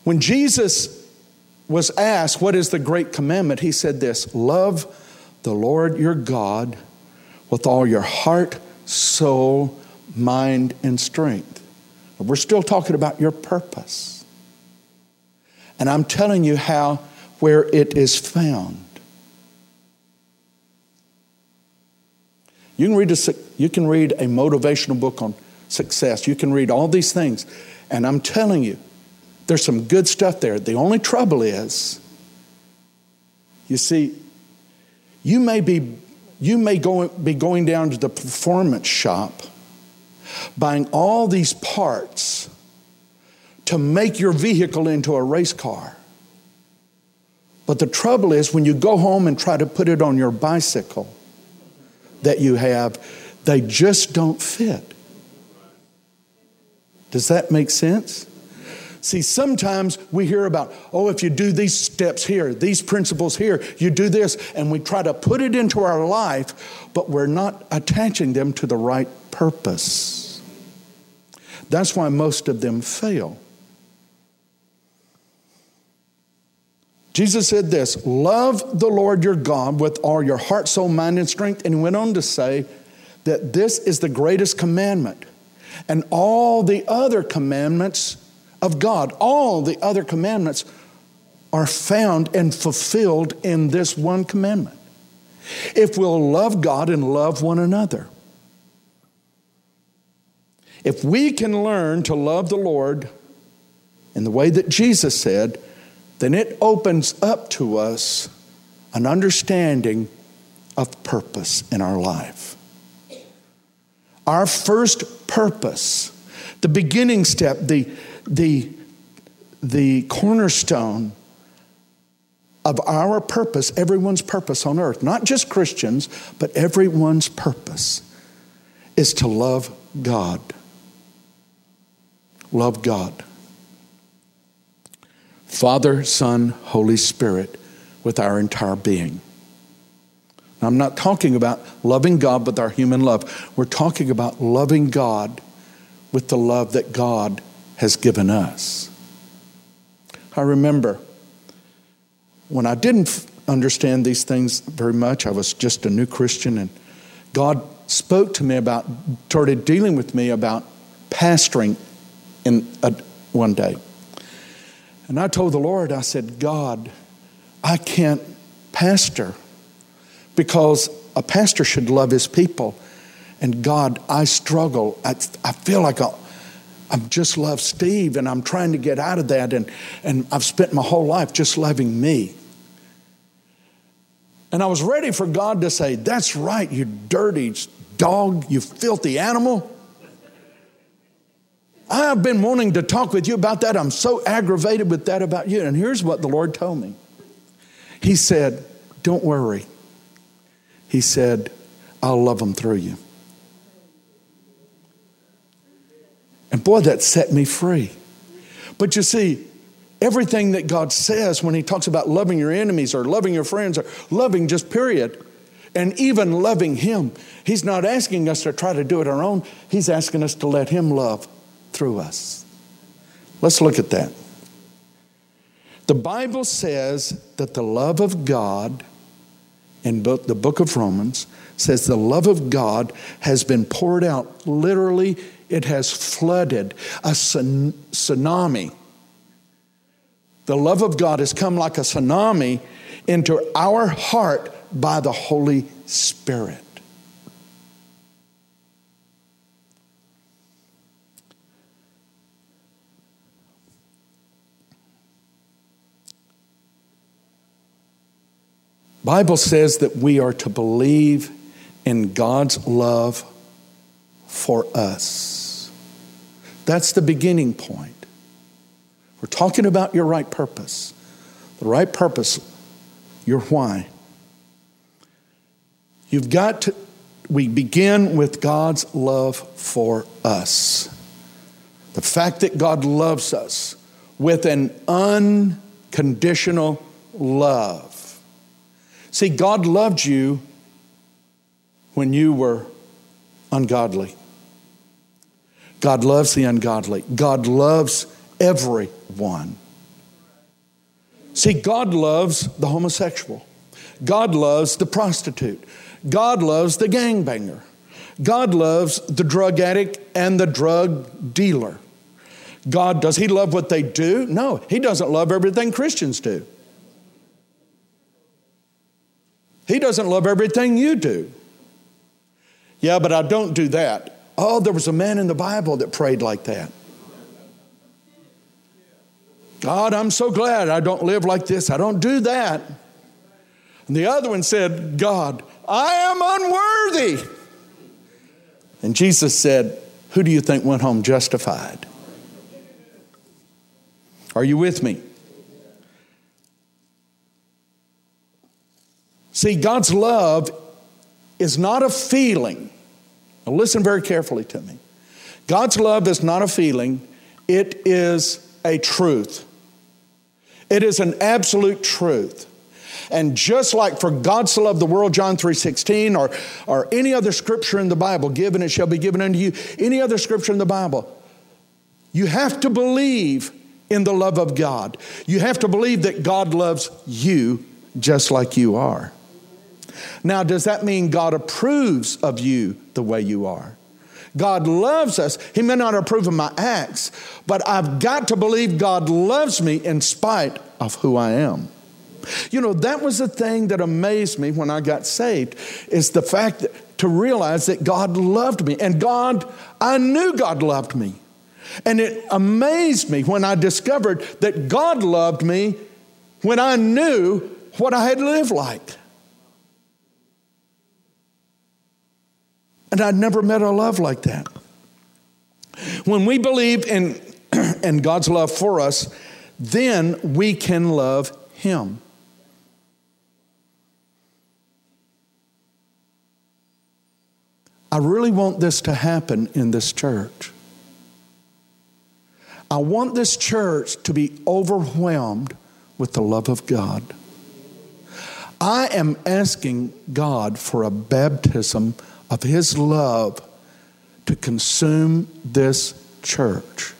When Jesus was asked, What is the great commandment? he said this Love the Lord your God with all your heart, soul, mind, and strength. We're still talking about your purpose. And I'm telling you how, where it is found. You can read a, you can read a motivational book on success. You can read all these things. And I'm telling you, there's some good stuff there. The only trouble is, you see, you may be, you may go, be going down to the performance shop buying all these parts to make your vehicle into a race car. But the trouble is, when you go home and try to put it on your bicycle, that you have, they just don't fit. Does that make sense? See, sometimes we hear about, oh, if you do these steps here, these principles here, you do this, and we try to put it into our life, but we're not attaching them to the right purpose. That's why most of them fail. Jesus said this Love the Lord your God with all your heart, soul, mind, and strength. And he went on to say that this is the greatest commandment. And all the other commandments of God, all the other commandments are found and fulfilled in this one commandment. If we'll love God and love one another. If we can learn to love the Lord in the way that Jesus said, then it opens up to us an understanding of purpose in our life. Our first purpose, the beginning step, the, the, the cornerstone of our purpose, everyone's purpose on earth, not just Christians, but everyone's purpose, is to love God. Love God. Father, Son, Holy Spirit with our entire being. Now, I'm not talking about loving God with our human love. We're talking about loving God with the love that God has given us. I remember when I didn't understand these things very much, I was just a new Christian, and God spoke to me about, started dealing with me about pastoring in a, one day. And I told the Lord, I said, God, I can't pastor because a pastor should love his people. And God, I struggle. I, I feel like I, I just love Steve and I'm trying to get out of that. And, and I've spent my whole life just loving me. And I was ready for God to say, That's right, you dirty dog, you filthy animal. I've been wanting to talk with you about that. I'm so aggravated with that about you. And here's what the Lord told me He said, Don't worry. He said, I'll love them through you. And boy, that set me free. But you see, everything that God says when He talks about loving your enemies or loving your friends or loving just period, and even loving Him, He's not asking us to try to do it our own. He's asking us to let Him love through us. Let's look at that. The Bible says that the love of God, in the book of Romans, says the love of God has been poured out. Literally, it has flooded a tsunami. The love of God has come like a tsunami into our heart by the Holy Spirit. Bible says that we are to believe in God's love for us. That's the beginning point. We're talking about your right purpose. The right purpose, your why. You've got to, we begin with God's love for us. The fact that God loves us with an unconditional love. See, God loved you when you were ungodly. God loves the ungodly. God loves everyone. See, God loves the homosexual. God loves the prostitute. God loves the gangbanger. God loves the drug addict and the drug dealer. God, does He love what they do? No, He doesn't love everything Christians do. He doesn't love everything you do. Yeah, but I don't do that. Oh, there was a man in the Bible that prayed like that. God, I'm so glad I don't live like this. I don't do that. And the other one said, God, I am unworthy. And Jesus said, Who do you think went home justified? Are you with me? See, God's love is not a feeling. Now, listen very carefully to me. God's love is not a feeling, it is a truth. It is an absolute truth. And just like for God to love the world, John 3.16, or, or any other scripture in the Bible, given it shall be given unto you, any other scripture in the Bible, you have to believe in the love of God. You have to believe that God loves you just like you are. Now, does that mean God approves of you the way you are? God loves us. He may not approve of my acts, but I've got to believe God loves me in spite of who I am. You know, that was the thing that amazed me when I got saved is the fact that to realize that God loved me. And God, I knew God loved me. And it amazed me when I discovered that God loved me when I knew what I had lived like. And I'd never met a love like that. When we believe in, in God's love for us, then we can love Him. I really want this to happen in this church. I want this church to be overwhelmed with the love of God. I am asking God for a baptism of His love to consume this church.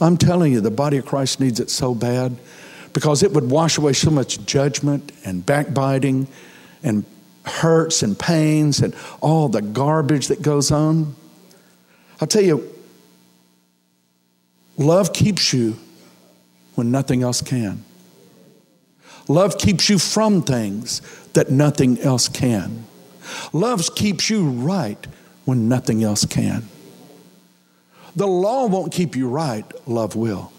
I'm telling you, the body of Christ needs it so bad because it would wash away so much judgment and backbiting and hurts and pains and all the garbage that goes on. I'll tell you, love keeps you when nothing else can. Love keeps you from things that nothing else can. Love keeps you right when nothing else can. The law won't keep you right, love will.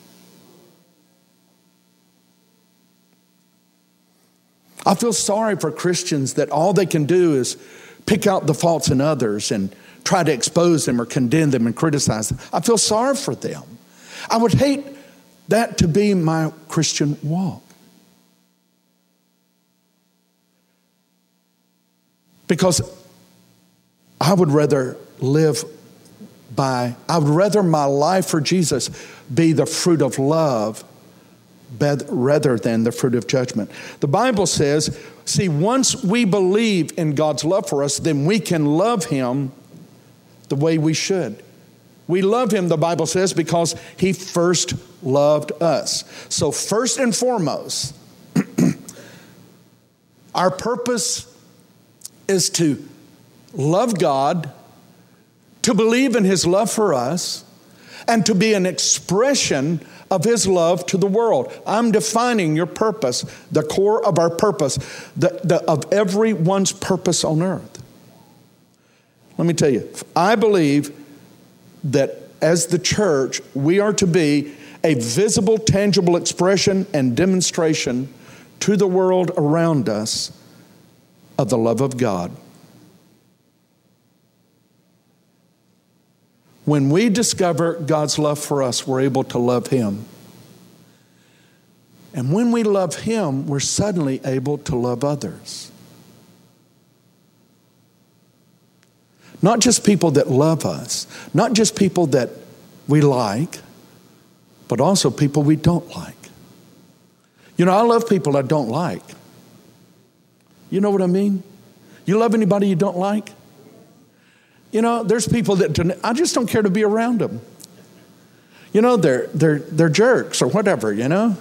I feel sorry for Christians that all they can do is pick out the faults in others and try to expose them or condemn them and criticize them. I feel sorry for them. I would hate that to be my Christian walk. Because I would rather live by, I would rather my life for Jesus be the fruit of love rather than the fruit of judgment. The Bible says, see, once we believe in God's love for us, then we can love Him the way we should. We love Him, the Bible says, because He first loved us. So, first and foremost, our purpose is to love God, to believe in His love for us, and to be an expression of His love to the world. I'm defining your purpose, the core of our purpose, the, the, of everyone's purpose on earth. Let me tell you, I believe that as the church, we are to be a visible, tangible expression and demonstration to the world around us of the love of God. When we discover God's love for us, we're able to love Him. And when we love Him, we're suddenly able to love others. Not just people that love us, not just people that we like, but also people we don't like. You know, I love people I don't like. You know what I mean? You love anybody you don't like? You know, there's people that I just don't care to be around them. You know, they're, they're, they're jerks or whatever, you know?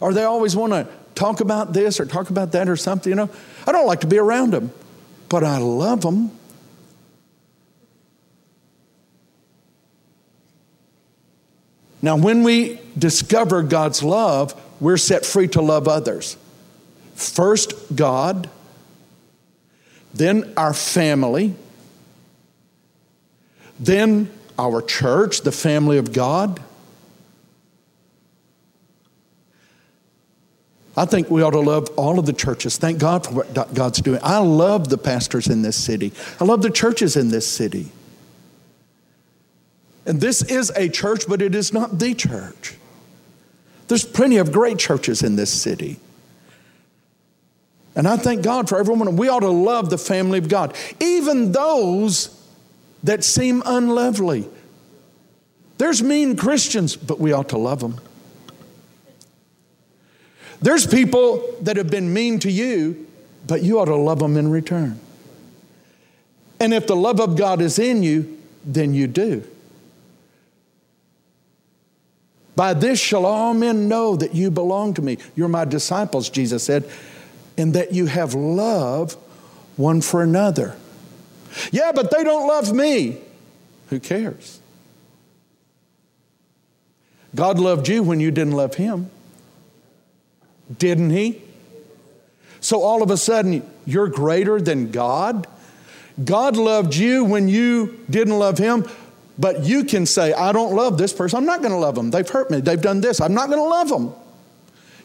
Or they always want to talk about this or talk about that or something, you know? I don't like to be around them, but I love them. Now, when we discover God's love, we're set free to love others. First, God, then our family, then our church, the family of God. I think we ought to love all of the churches. Thank God for what God's doing. I love the pastors in this city. I love the churches in this city. And this is a church, but it is not the church. There's plenty of great churches in this city. And I thank God for everyone. We ought to love the family of God, even those that seem unlovely. There's mean Christians, but we ought to love them. There's people that have been mean to you, but you ought to love them in return. And if the love of God is in you, then you do. By this shall all men know that you belong to me. You're my disciples, Jesus said, and that you have love one for another. Yeah, but they don't love me. Who cares? God loved you when you didn't love Him. Didn't He? So all of a sudden, you're greater than God? God loved you when you didn't love Him, but you can say, I don't love this person. I'm not going to love them. They've hurt me. They've done this. I'm not going to love them.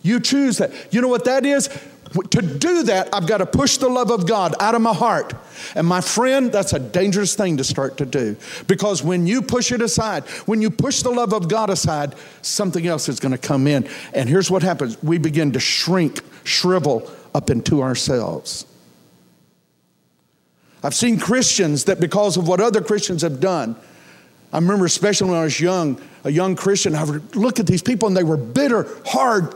You choose that. You know what that is? To do that, I've got to push the love of God out of my heart. And my friend, that's a dangerous thing to start to do. Because when you push it aside, when you push the love of God aside, something else is going to come in. And here's what happens we begin to shrink, shrivel up into ourselves. I've seen Christians that because of what other Christians have done, I remember especially when I was young, a young Christian, I would look at these people and they were bitter, hard,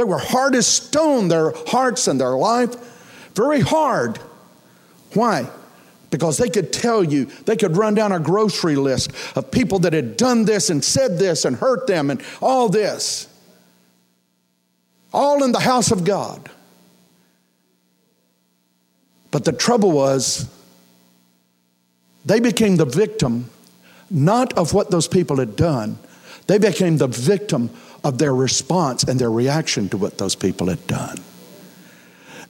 they were hard as stone, their hearts and their life, very hard. Why? Because they could tell you, they could run down a grocery list of people that had done this and said this and hurt them and all this. All in the house of God. But the trouble was, they became the victim not of what those people had done, they became the victim of their response and their reaction to what those people had done.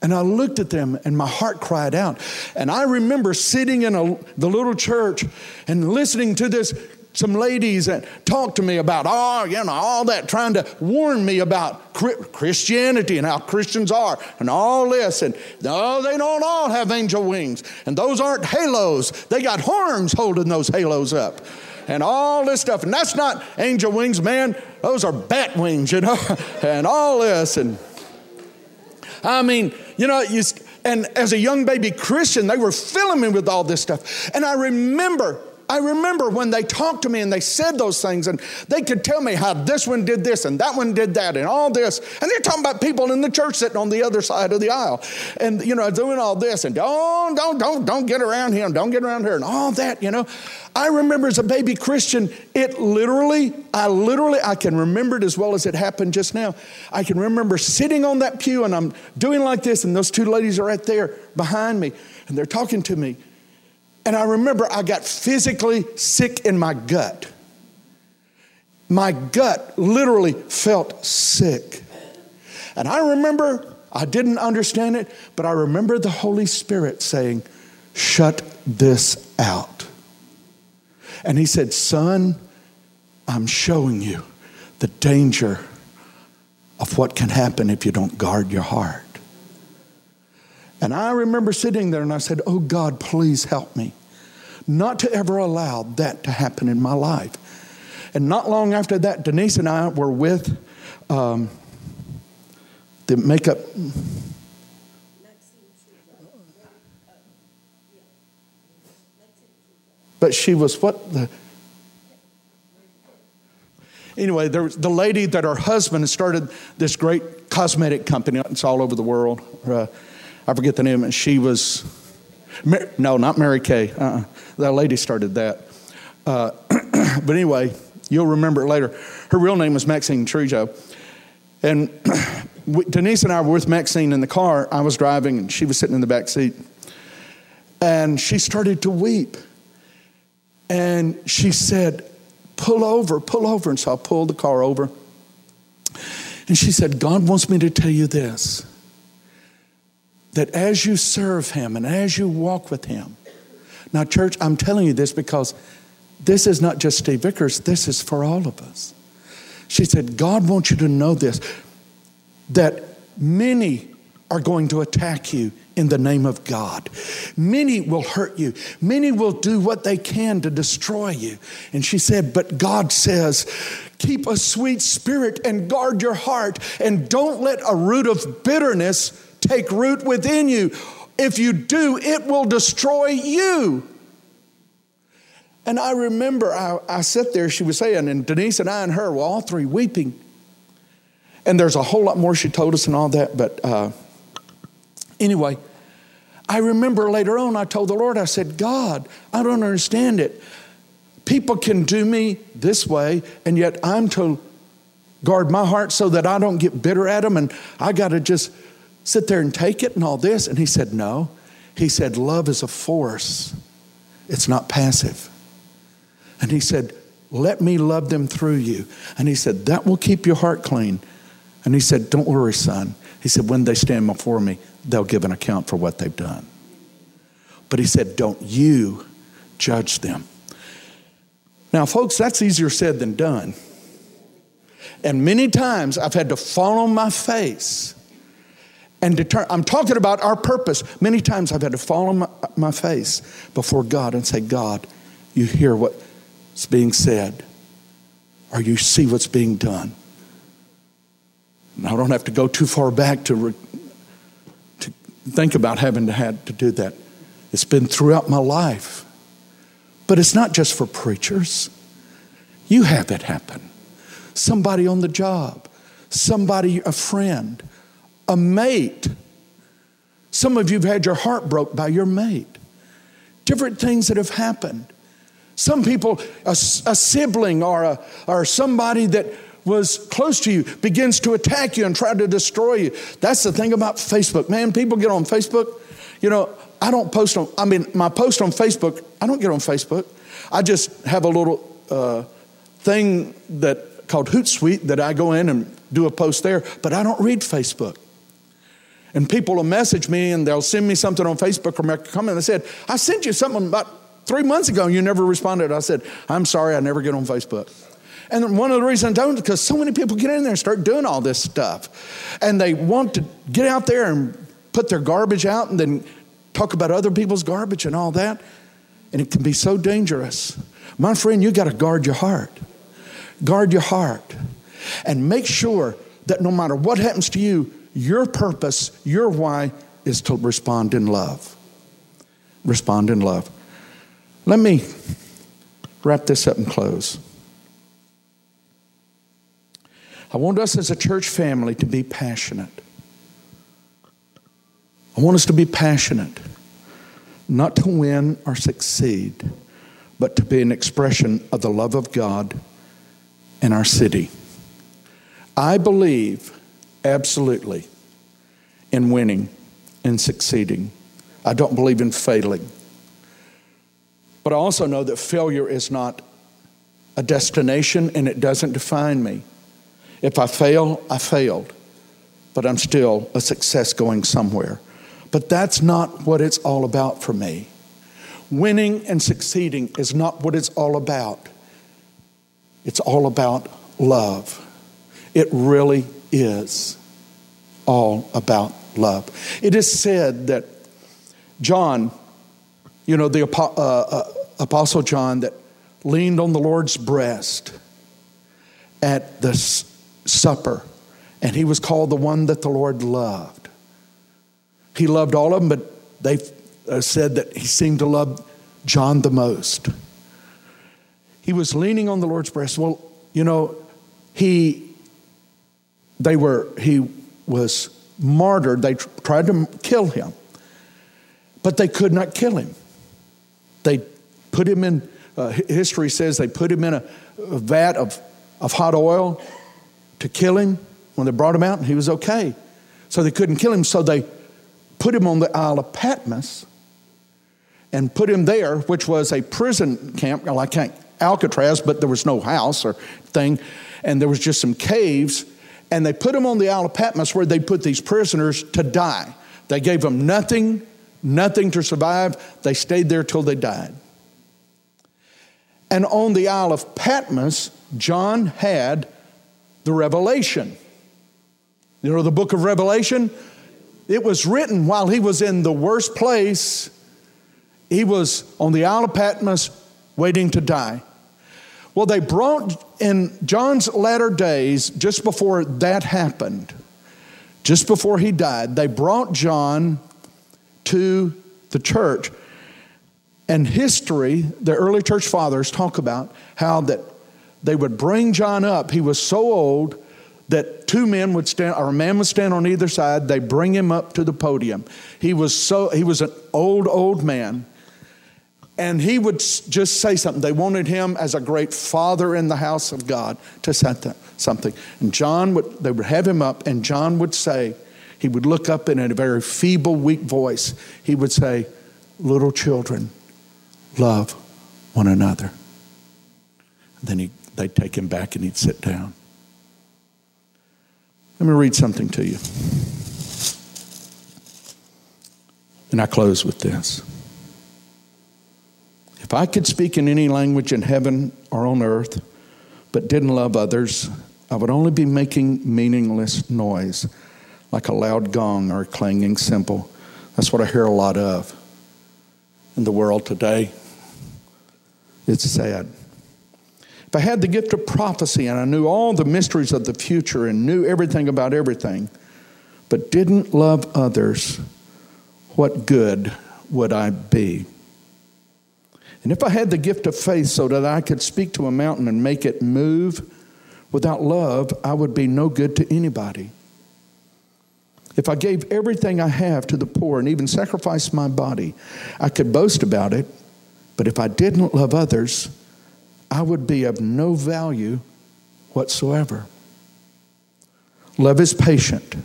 And I looked at them and my heart cried out. And I remember sitting in a, the little church and listening to this some ladies that talked to me about, oh, you know, all that, trying to warn me about Christianity and how Christians are and all this. And no, they don't all have angel wings. And those aren't halos, they got horns holding those halos up. And all this stuff. And that's not angel wings, man. Those are bat wings, you know, and all this. And I mean, you know, you, and as a young baby Christian, they were filling me with all this stuff. And I remember I remember when they talked to me and they said those things, and they could tell me how this one did this and that one did that and all this. And they're talking about people in the church sitting on the other side of the aisle and, you know, doing all this and don't, don't, don't, don't get around him, don't get around her, and all that, you know. I remember as a baby Christian, it literally, I literally, I can remember it as well as it happened just now. I can remember sitting on that pew and I'm doing like this, and those two ladies are right there behind me, and they're talking to me. And I remember I got physically sick in my gut. My gut literally felt sick. And I remember, I didn't understand it, but I remember the Holy Spirit saying, Shut this out. And He said, Son, I'm showing you the danger of what can happen if you don't guard your heart. And I remember sitting there and I said, Oh God, please help me not to ever allow that to happen in my life. And not long after that, Denise and I were with um, the makeup. But she was what the. Anyway, there was the lady that her husband started this great cosmetic company. It's all over the world. Uh, I forget the name. And she was, no, not Mary Kay. Uh-uh. That lady started that. Uh, but anyway, you'll remember it later. Her real name was Maxine Trujo. And Denise and I were with Maxine in the car. I was driving, and she was sitting in the back seat. And she started to weep. And she said, Pull over, pull over. And so I pulled the car over. And she said, God wants me to tell you this that as you serve Him and as you walk with Him, now, church, I'm telling you this because this is not just Steve Vickers, this is for all of us. She said, God wants you to know this that many are going to attack you in the name of God. Many will hurt you. Many will do what they can to destroy you. And she said, But God says, keep a sweet spirit and guard your heart, and don't let a root of bitterness take root within you. If you do, it will destroy you. And I remember I, I sat there, she was saying, and Denise and I and her were all three weeping. And there's a whole lot more she told us and all that. But uh, anyway, I remember later on, I told the Lord, I said, God, I don't understand it. People can do me this way, and yet I'm to guard my heart so that I don't get bitter at them, and I got to just sit there and take it and all this? And he said, No. He said, Love is a force, it's not passive. And he said, Let me love them through you. And he said, That will keep your heart clean. And he said, Don't worry, son. He said, When they stand before me, they'll give an account for what they've done. But he said, Don't you judge them. Now, folks, that's easier said than done. And many times I've had to fall on my face and deter- I'm talking about our purpose. Many times I've had to fall on my, my face before God and say, God, you hear what's being said, or you see what's being done. And I don't have to go too far back to, re- to think about having to had to do that. It's been throughout my life. But it's not just for preachers. You have it happen. Somebody on the job, somebody, a friend, a mate. Some of you have had your heart broke by your mate. Different things that have happened. Some people, a, a sibling or, a, or somebody that was close to you begins to attack you and try to destroy you. That's the thing about Facebook. Man, people get on Facebook. You know, I don't post on, I mean, my post on Facebook, I don't get on Facebook. I just have a little uh, thing that called Hootsuite that I go in and do a post there, but I don't read Facebook. And people will message me and they'll send me something on Facebook or make a comment. They said, I sent you something about three months ago and you never responded. I said, I'm sorry, I never get on Facebook. And one of the reasons I don't because so many people get in there and start doing all this stuff. And they want to get out there and put their garbage out and then talk about other people's garbage and all that. And it can be so dangerous. My friend, you got to guard your heart. Guard your heart. And make sure that no matter what happens to you, your purpose, your why is to respond in love. Respond in love. Let me wrap this up and close. I want us as a church family to be passionate. I want us to be passionate, not to win or succeed, but to be an expression of the love of God in our city. I believe absolutely in winning and succeeding. I don't believe in failing. But I also know that failure is not a destination and it doesn't define me. If I fail, I failed, but I'm still a success going somewhere. But that's not what it's all about for me. Winning and succeeding is not what it's all about. It's all about love. It really is all about love. It is said that John, you know, the uh, uh, Apostle John, that leaned on the Lord's breast at the supper, and he was called the one that the Lord loved. He loved all of them, but they uh, said that he seemed to love John the most. He was leaning on the Lord's breast. Well, you know, he they were he was martyred. They tried to kill him, but they could not kill him. They put him in. Uh, history says they put him in a, a vat of, of hot oil to kill him. When they brought him out, and he was okay. So they couldn't kill him, so they put him on the Isle of Patmos and put him there, which was a prison camp, well, like Alcatraz, but there was no house or thing, and there was just some caves. And they put him on the Isle of Patmos where they put these prisoners to die. They gave them nothing, nothing to survive. They stayed there till they died. And on the Isle of Patmos, John had the revelation. You know, the book of Revelation? It was written while he was in the worst place. He was on the Isle of Patmos waiting to die. Well, they brought in John's latter days, just before that happened, just before he died, they brought John to the church. And history, the early church fathers talk about how that they would bring John up. He was so old that two men would stand, or a man would stand on either side. They bring him up to the podium. He was so he was an old, old man, and he would just say something. They wanted him as a great father in the house of God to say something. And John would they would have him up, and John would say, he would look up in a very feeble, weak voice. He would say, "Little children, love one another." And then he they'd take him back and he'd sit down. Let me read something to you. And I close with this. If I could speak in any language in heaven or on earth, but didn't love others, I would only be making meaningless noise, like a loud gong or a clanging cymbal. That's what I hear a lot of in the world today. It's sad. If I had the gift of prophecy and I knew all the mysteries of the future and knew everything about everything, but didn't love others, what good would I be? And if I had the gift of faith so that I could speak to a mountain and make it move, without love, I would be no good to anybody. If I gave everything I have to the poor and even sacrificed my body, I could boast about it. But if I didn't love others, I would be of no value whatsoever. Love is patient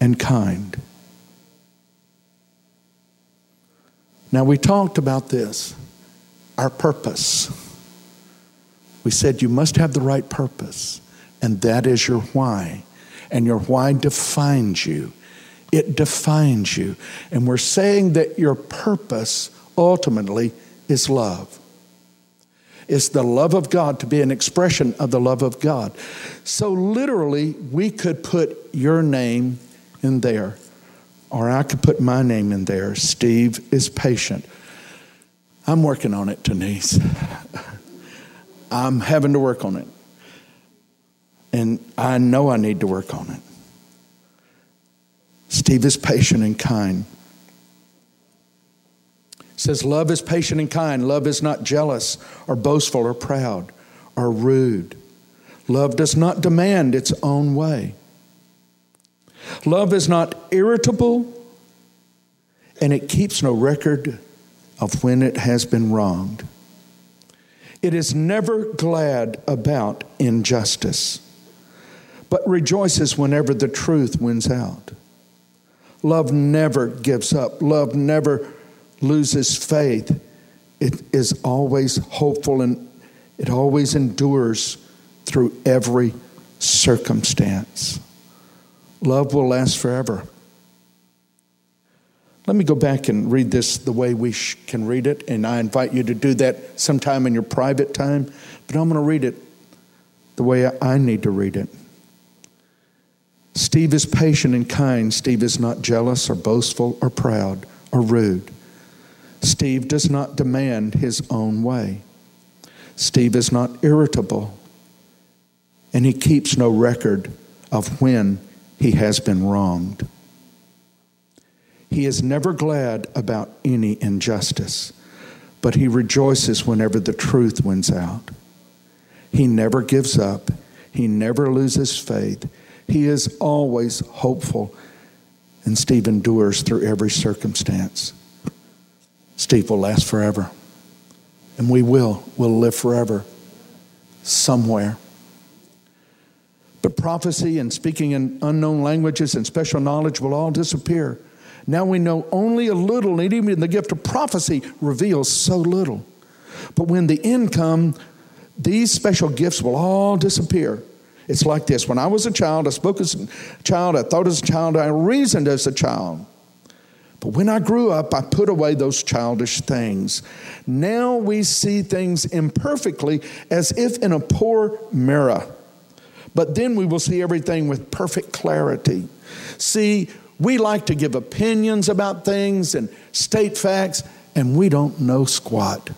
and kind. Now, we talked about this our purpose. We said you must have the right purpose, and that is your why. And your why defines you. It defines you. And we're saying that your purpose ultimately is love. It's the love of God to be an expression of the love of God. So, literally, we could put your name in there, or I could put my name in there. Steve is patient. I'm working on it, Denise. I'm having to work on it. And I know I need to work on it. Steve is patient and kind. says, Love is patient and kind. Love is not jealous or boastful or proud or rude. Love does not demand its own way. Love is not irritable and it keeps no record of when it has been wronged. It is never glad about injustice, but rejoices whenever the truth wins out. Love never gives up, love never loses faith. It is always hopeful and it always endures through every circumstance. Love will last forever. Let me go back and read this the way we sh- can read it, and I invite you to do that sometime in your private time, but I'm going to read it the way I need to read it. Steve is patient and kind. Steve is not jealous or boastful or proud or rude. Steve does not demand his own way. Steve is not irritable, and he keeps no record of when he has been wronged. He is never glad about any injustice, but he rejoices whenever the truth wins out. He never gives up, he never loses faith. He is always hopeful, and Steve endures through every circumstance. Steve will last forever, and we will. We'll live forever somewhere. But prophecy and speaking in unknown languages and special knowledge will all disappear. Now we know only a little, and even the gift of prophecy reveals so little. But when the end comes, these special gifts will all disappear. It's like this when I was a child, I spoke as a child, I thought as a child, I reasoned as a child. But when I grew up, I put away those childish things. Now we see things imperfectly as if in a poor mirror. But then we will see everything with perfect clarity. See, we like to give opinions about things and state facts, and we don't know squat.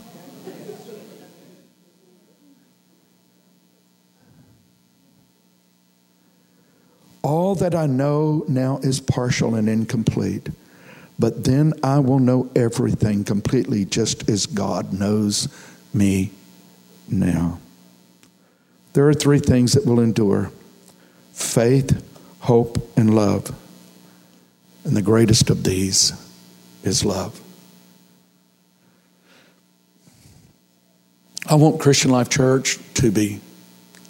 All that I know now is partial and incomplete, but then I will know everything completely just as God knows me now. There are three things that will endure faith, hope, and love. And the greatest of these is love. I want Christian Life Church to be,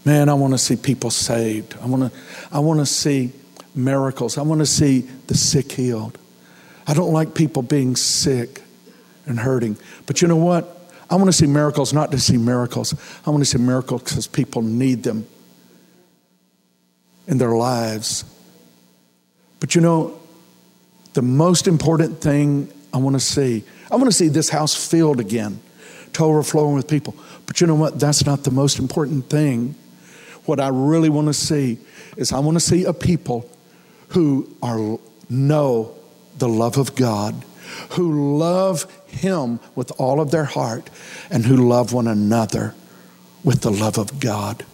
man, I want to see people saved. I want to, I want to see miracles. I want to see the sick healed. I don't like people being sick and hurting. But you know what? I want to see miracles not to see miracles. I want to see miracles because people need them in their lives. But you know, the most important thing I want to see, I want to see this house filled again, to overflowing with people. But you know what? That's not the most important thing. What I really want to see is I want to see a people who are know the love of God, who love Him with all of their heart, and who love one another with the love of God.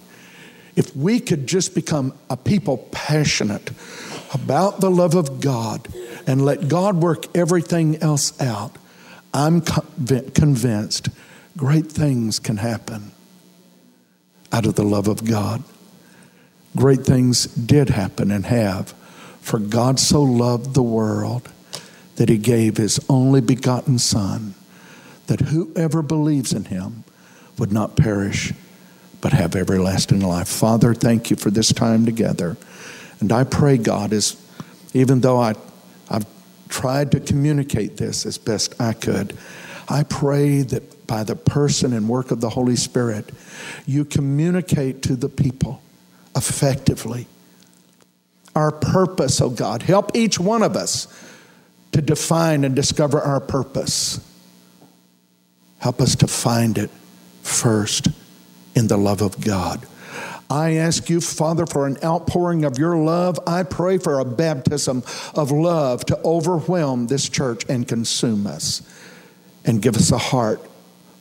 If we could just become a people passionate about the love of God and let God work everything else out, I'm convinced great things can happen out of the love of God. Great things did happen and have. For God so loved the world that he gave his only begotten Son, that whoever believes in him would not perish, but have everlasting life. Father, thank you for this time together. And I pray, God, is even though I, I've tried to communicate this as best I could, I pray that by the person and work of the Holy Spirit, you communicate to the people effectively. Our purpose, oh God, help each one of us to define and discover our purpose. Help us to find it first in the love of God. I ask you, Father, for an outpouring of your love. I pray for a baptism of love to overwhelm this church and consume us. And give us a heart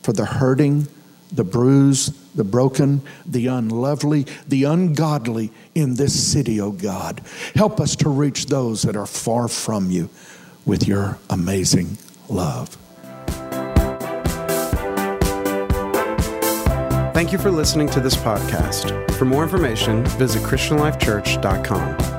for the hurting, the bruised, the broken, the unlovely, the ungodly in this city, O oh God. Help us to reach those that are far from you with your amazing love. Thank you for listening to this podcast. For more information, visit ChristianLifeChurch.com.